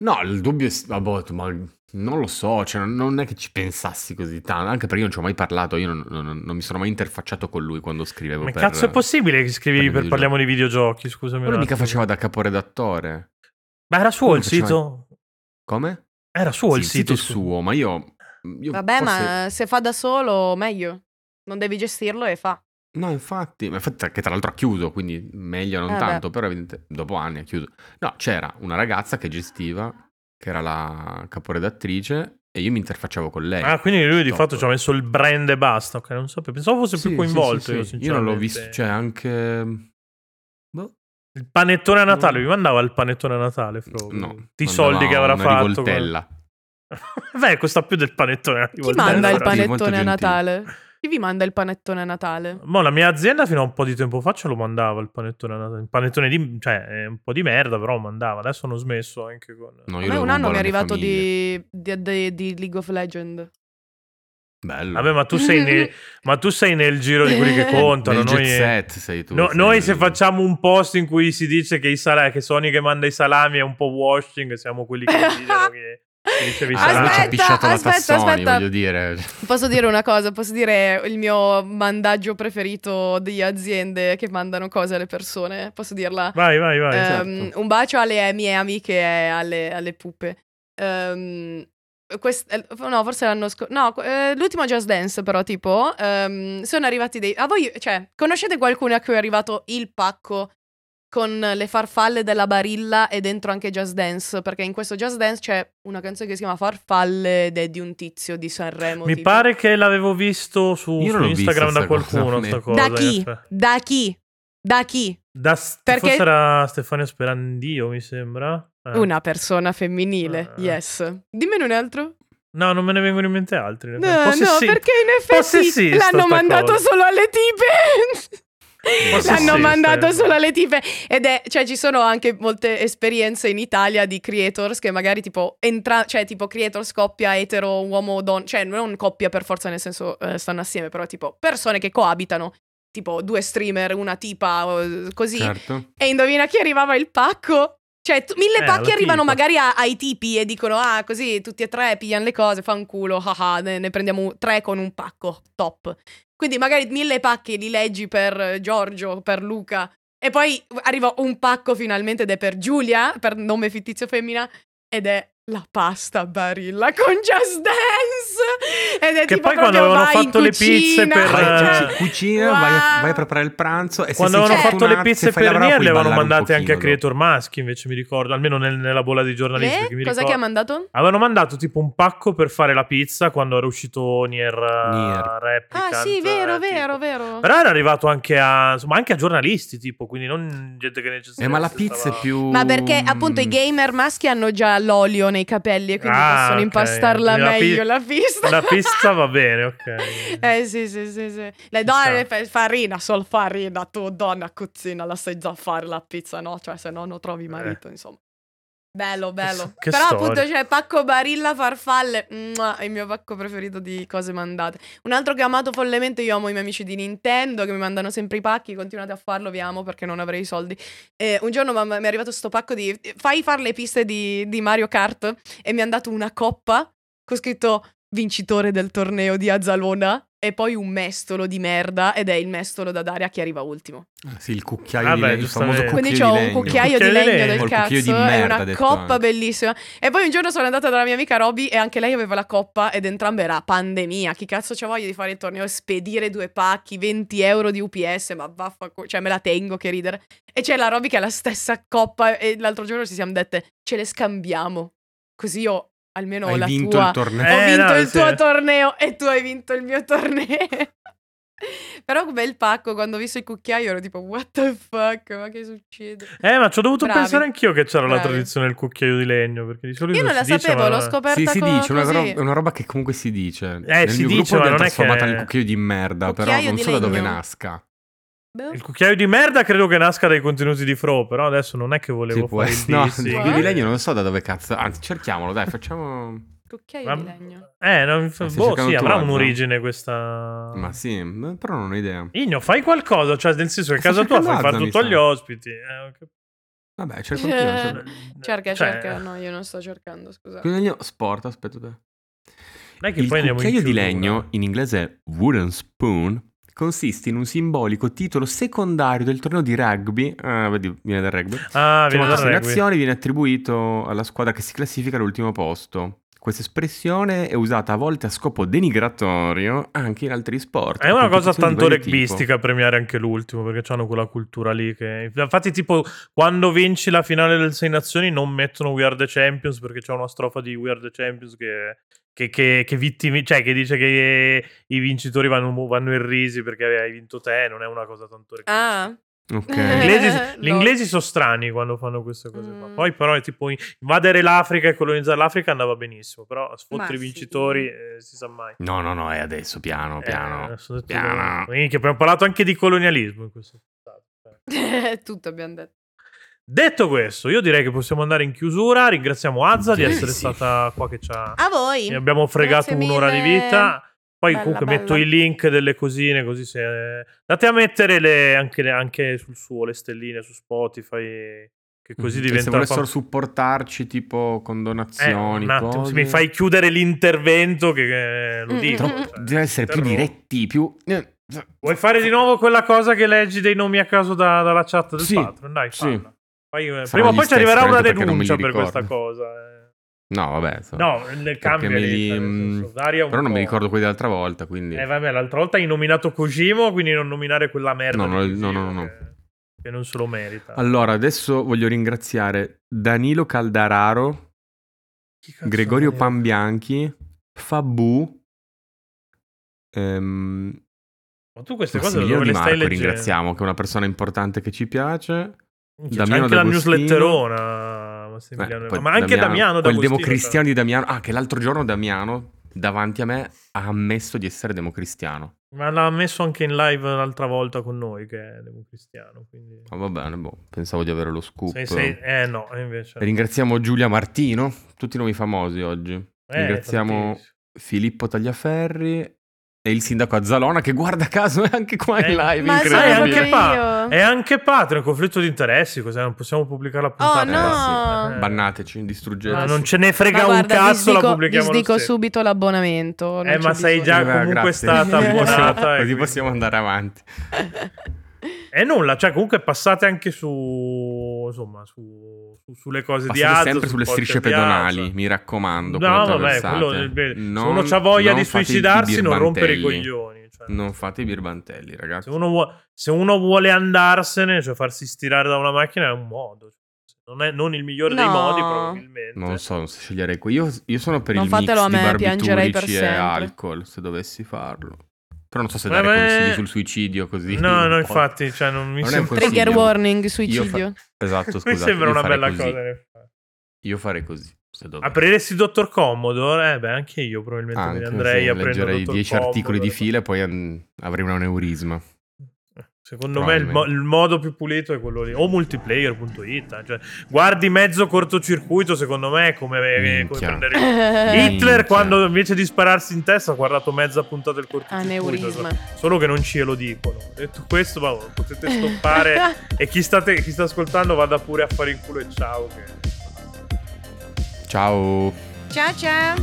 No, il dubbio è... Vabbè, ma non lo so, cioè, non- è che ci pensassi così tanto, anche perché io non ci ho mai parlato, io non, non- non mi sono mai interfacciato con lui quando scrivevo Ma per... cazzo è possibile che scrivi per per, parliamo di videogiochi? Scusami. Un mica faceva da caporedattore. Ma era suo quello il faceva- sito? Come? Era suo Sì, il sito. è scusa. suo, ma io... io Vabbè, forse- ma se fa da solo, meglio. Non devi gestirlo e fa. No, infatti, ma infatti che tra l'altro ha chiuso, quindi meglio non Eh, tanto, però evidente- dopo anni ha chiuso. No, c'era una ragazza che gestiva, che era la caporedattrice, e io mi interfacciavo con lei. Ah, quindi lui di Top. fatto ci ha messo il brand e basta. Ok, non sapevo. Pensavo fosse Sì, più coinvolto. sì, io, sì. Io non l'ho visto, cioè anche... Boh, Il panettone a Natale, No. mi mandava il panettone a Natale, Fro. no. Ti soldi che avrà una fatto. rivoltella. Beh, costa più del panettone a Chi manda il panettone a. Natale? Chi vi manda il panettone a Natale? Mo, la mia azienda fino a un po' di tempo fa ce lo mandava il panettone a Natale. Il panettone di... cioè, è un po' di merda, però lo mandava. Adesso hanno smesso anche con... No, A io un anno mi è arrivato di, di, di- di League of Legends. Bello. Vabbè, ma tu sei, ne- ma tu sei nel giro di quelli che contano. Nel Noi, jet set sei tu. No, sei- noi se facciamo un post in cui si dice che, i sala- che Sony che manda i salami è un po' washing, siamo quelli che dicono che, i Ah, salami. Aspetta, aspetta, Tassoni, aspetta. dire. Posso dire una cosa? Posso dire il mio mandaggio preferito di aziende che mandano cose alle persone? Posso dirla? Vai, vai, vai. Ehm, certo. Un bacio alle mie amiche e alle, alle pupe. Ehm, quest- eh, no, forse l'anno scorso. No, eh, l'ultimo Just Dance, però, tipo, ehm, sono arrivati dei. A voi, cioè, conoscete qualcuno a cui è arrivato il pacco con le farfalle della Barilla e dentro anche Just Dance? Perché in questo Just Dance c'è una canzone che si chiama Farfalle ed è di un tizio di Sanremo. Mi tipo. pare che l'avevo visto su, su Instagram da cosa, qualcuno. Sta cosa, Da in chi? effetti. Da chi? Da chi? Da st- Perché- Forse era Stefania Sperandio, mi sembra. Eh. Una persona femminile, Ah. yes. Dimmene un altro. No, non me ne vengono in mente altri. No, effetti. no, Possessi- perché in effetti l'hanno mandato cosa. solo alle tipe. L'hanno mandato eh. solo alle tipe. Ed è, cioè, ci sono anche molte esperienze in Italia di creators che magari tipo entra, cioè, tipo creators coppia etero, uomo, donna, cioè, non coppia per forza, nel senso eh, stanno assieme, però tipo persone che coabitano. Tipo due streamer, una tipa, così. Certo. E indovina chi arrivava il pacco? Cioè, tu- mille Eh, pacchi arrivano tipa. magari a- ai tipi e dicono: Ah, così tutti e tre pigliano le cose, fa un culo, haha, ne, ne prendiamo tre con un pacco, top. Quindi magari mille pacchi li leggi per Giorgio, per Luca, e poi arriva un pacco finalmente ed è per Giulia, per nome fittizio femmina, ed è la pasta barilla con Just Dance. Ed è Che tipo poi quando avevano fatto le pizze per, Vai, eh, cioè, cuci- cucina, vai, a, wow. vai a preparare il pranzo. E se Quando avevano fatto le pizze per Nier le avevano mandate anche a creator maschi, invece mi ricordo, almeno nel- nella bolla di giornalisti. Le? perché mi Cosa ricordo- che ha mandato? Avevano mandato tipo un pacco per fare la pizza quando era uscito Nier, uh, Nier. Replicant, Ah, sì, vero, eh, vero, vero. Però era arrivato anche a, insomma, anche a giornalisti, tipo, quindi non gente che Eh, necessariamente ma la pizza stava- è più... Ma perché appunto i gamer maschi hanno già l'olio nei capelli e quindi Ah, possono ok. impastarla meglio la pista. La pizza va bene, ok. Eh sì, sì, sì, sì. Le donne fa- farina, sol farina, tu donna cucina, la sai già fare la pizza, no? Cioè se no non trovi marito, insomma. Bello, bello. che Però storia. appunto c'è pacco barilla farfalle, mua, è il mio pacco preferito di cose mandate. Un altro che ho amato follemente, io amo i miei amici di Nintendo che mi mandano sempre i pacchi, continuate a farlo, vi amo perché non avrei i soldi. E un giorno mi è arrivato sto pacco di fai fare le piste di, di Mario Kart e mi hanno dato una coppa con scritto vincitore del torneo di Azzalona e poi un mestolo di merda ed è il mestolo da dare a chi arriva ultimo. Ah, Sì, il cucchiaio Vabbè, di legno, il famoso cucchiaio Quindi di c'ho un legno. cucchiaio, di legno legno. del cazzo di e merda, una coppa anche. bellissima. E poi un giorno sono andata dalla mia amica Roby e anche lei aveva la coppa ed entrambe era pandemia. Chi cazzo c'ha voglia di fare il torneo? Spedire due pacchi, 20 euro di UPS, ma vaffanculo, cioè me la tengo che ridere. E c'è la Roby che ha la stessa coppa e l'altro giorno ci siamo dette ce le scambiamo. Così io almeno ho Hai la vinto tua. il torneo. Ho Eh, vinto no, il sì. tuo torneo e tu hai vinto il mio torneo. Però bel pacco, quando ho visto il cucchiaio ero tipo what the fuck, ma che succede? Eh, ma ci ho dovuto Bravi. pensare anch'io che c'era la Bravi. tradizione del cucchiaio di legno, perché di solito Io non la dice, sapevo, ma l'ho non è- scoperta Sì, si co- dice, una, così. ro- una roba che comunque si dice. Eh, Nel si mio dice, gruppo non è trasformata che- nel cucchiaio di merda, però Cucchiaio non di so da dove nasca. Boh. Il cucchiaio di merda credo che nasca dai contenuti di Fro, però adesso non è che volevo Sì, fare il no, dissing. di di legno non so da dove cazzo. Anzi, cerchiamolo, dai, facciamo. Cucchiaio Ma- di legno. Eh, non, stai boh, sì, avrà un'origine questa... Ma sì, però non ho idea. Igno, fai qualcosa, cioè nel senso che a casa tua fai fare tutto agli ospiti. eh, ok. Vabbè, cerco anch'io. cerco. Cerca, Cioè, cerca. No, io non sto cercando, scusa. Qui legno sport, aspetta te. Dai che Il cucchiaio di legno, in inglese wooden spoon, consiste in un simbolico titolo secondario del torneo di rugby. Ah, vedi, viene dal rugby. Ah, viene dal rugby. nazioni viene attribuito alla squadra che si classifica all'ultimo posto. Questa espressione è usata a volte a scopo denigratorio anche in altri sport. È una cosa tanto rugbistica premiare anche l'ultimo, perché hanno quella cultura lì che... Infatti tipo quando vinci la finale del Sei Nazioni non mettono We Are The Champions perché c'è una strofa di We Are The Champions che... Che, che, che vittimi, cioè che dice che i vincitori vanno, vanno irrisi perché hai vinto te, non è una cosa tanto rugbistica. Ah, Ok. Gli inglesi, gli inglesi sono strani quando fanno queste cose qua. Mm. Poi, però, è tipo invadere l'Africa e colonizzare l'Africa andava benissimo. Però a sfottere i sì. vincitori eh, si sa mai. No, no, no, è adesso, piano, piano. Eh, piano. Minchia, abbiamo parlato anche di colonialismo in questo puntata. tutto abbiamo detto. Detto questo, io direi che possiamo andare in chiusura. Ringraziamo Azza di Direi essere sì. stata qua che ci ha. A voi. Ne abbiamo fregato Grazie un'ora di vita. Poi Bella, comunque bella. metto i link delle cosine così se... Date a mettere le- anche, le- anche sul suo le stelline su Spotify che così E diventa... se volessero supportarci tipo con Eh, donazioni, un attimo, cose. se mi fai chiudere l'intervento che eh, lo Mm, dico. mm, Troppo- cioè, deve essere più diretti, più... eh, Vuoi fare di nuovo quella cosa che leggi dei nomi a caso da- dalla chat del Sì, Patreon? Dai, sì. falla. Poi, eh, prima o poi ci arriverà una denuncia per questa cosa. eh. No, vabbè. so- No, nel cambio li- senso, un Però non mi po'. ricordo quelli dell'altra volta, quindi... Eh vabbè, l'altra volta hai nominato Kojimo, quindi non nominare quella merda No, no, no, no, no. Che, non se lo merita. Allora, adesso voglio ringraziare Danilo Caldararo, Gregorio è? Pambianchi, Fabu, ehm, Ma tu queste cose dove le stai Marco leggendo? ringraziamo, che è una persona importante che ci piace. C'è Damiano anche la D'Agostino. newsletterona, Massimiliano. Eh, poi ma anche Damiano, poi il democristiano di Damiano. Ah, che l'altro giorno Damiano, davanti a me, ha ammesso di essere democristiano. Ma l'ha messo anche in live l'altra volta con noi, che è democristiano. Quindi... Ma va bene, boh, pensavo di avere lo scoop. Sei- sei- Eh no, invece... Ringraziamo Giulia Martino, tutti i nomi famosi oggi. Eh, Ringraziamo tantissimo. Filippo Tagliaferri e il sindaco Azzalona che guarda caso è anche qua in Eh, live. ma è anche, pa- è anche Patreon, conflitto di interessi, cos'è? Non possiamo pubblicare la puntata. Oh, no. Eh, sì. Bannateci, distruggete. Ma non ce ne frega Ma un guarda, cazzo, la pubblichiamo stesso. subito l'abbonamento. non Eh, ma sei bisogno. già Eh, comunque grazie. stata abbonata. Così possiamo andare avanti. E nulla, cioè comunque passate anche su, insomma, su, su- sulle cose di Passate Azza. sempre sul sulle strisce di Azza. pedonali, mi raccomando. No, vabbè, quello bene. Se Non- uno ha voglia non di suicidarsi, non rompere i coglioni. cioè. Non fate i birbantelli, ragazzi. Se uno, vuo- se uno vuole andarsene, cioè farsi stirare da una macchina, è un modo. Non è non il migliore dei No. modi, probabilmente. Non so, non so scegliere qui. Io, io sono per Non il mix fatelo a di me, piangerei per barbiturici e sempre. alcol, se dovessi farlo. Però non so se dare consigli sul suicidio così. No, no, infatti, cioè, non mi Non sembra. Trigger warning, Io suicidio. fa- Esatto, scusate. mi sembra io una farei bella così. cosa. Io farei così. Apriresti Dottor Commodore? Eh, beh, anche io probabilmente me ne Anche, andrei sì, a prendere Dottor 10 articoli di fila e poi an- avrei un aneurisma. Secondo me il, mo- il modo più pulito è quello lì. O multiplayer.it. eh, Cioè, guardi mezzo cortocircuito, secondo me è come, eh, come prendere. Hitler, Minchia. quando invece di spararsi in testa, ha guardato mezza puntata del cortocircuito. Aneurisma. Solo che non ce lo dicono. Detto questo, ma potete stoppare. e chi, state- chi sta ascoltando, vada pure a fare in culo e ciao. Che... Ciao. ciao ciao.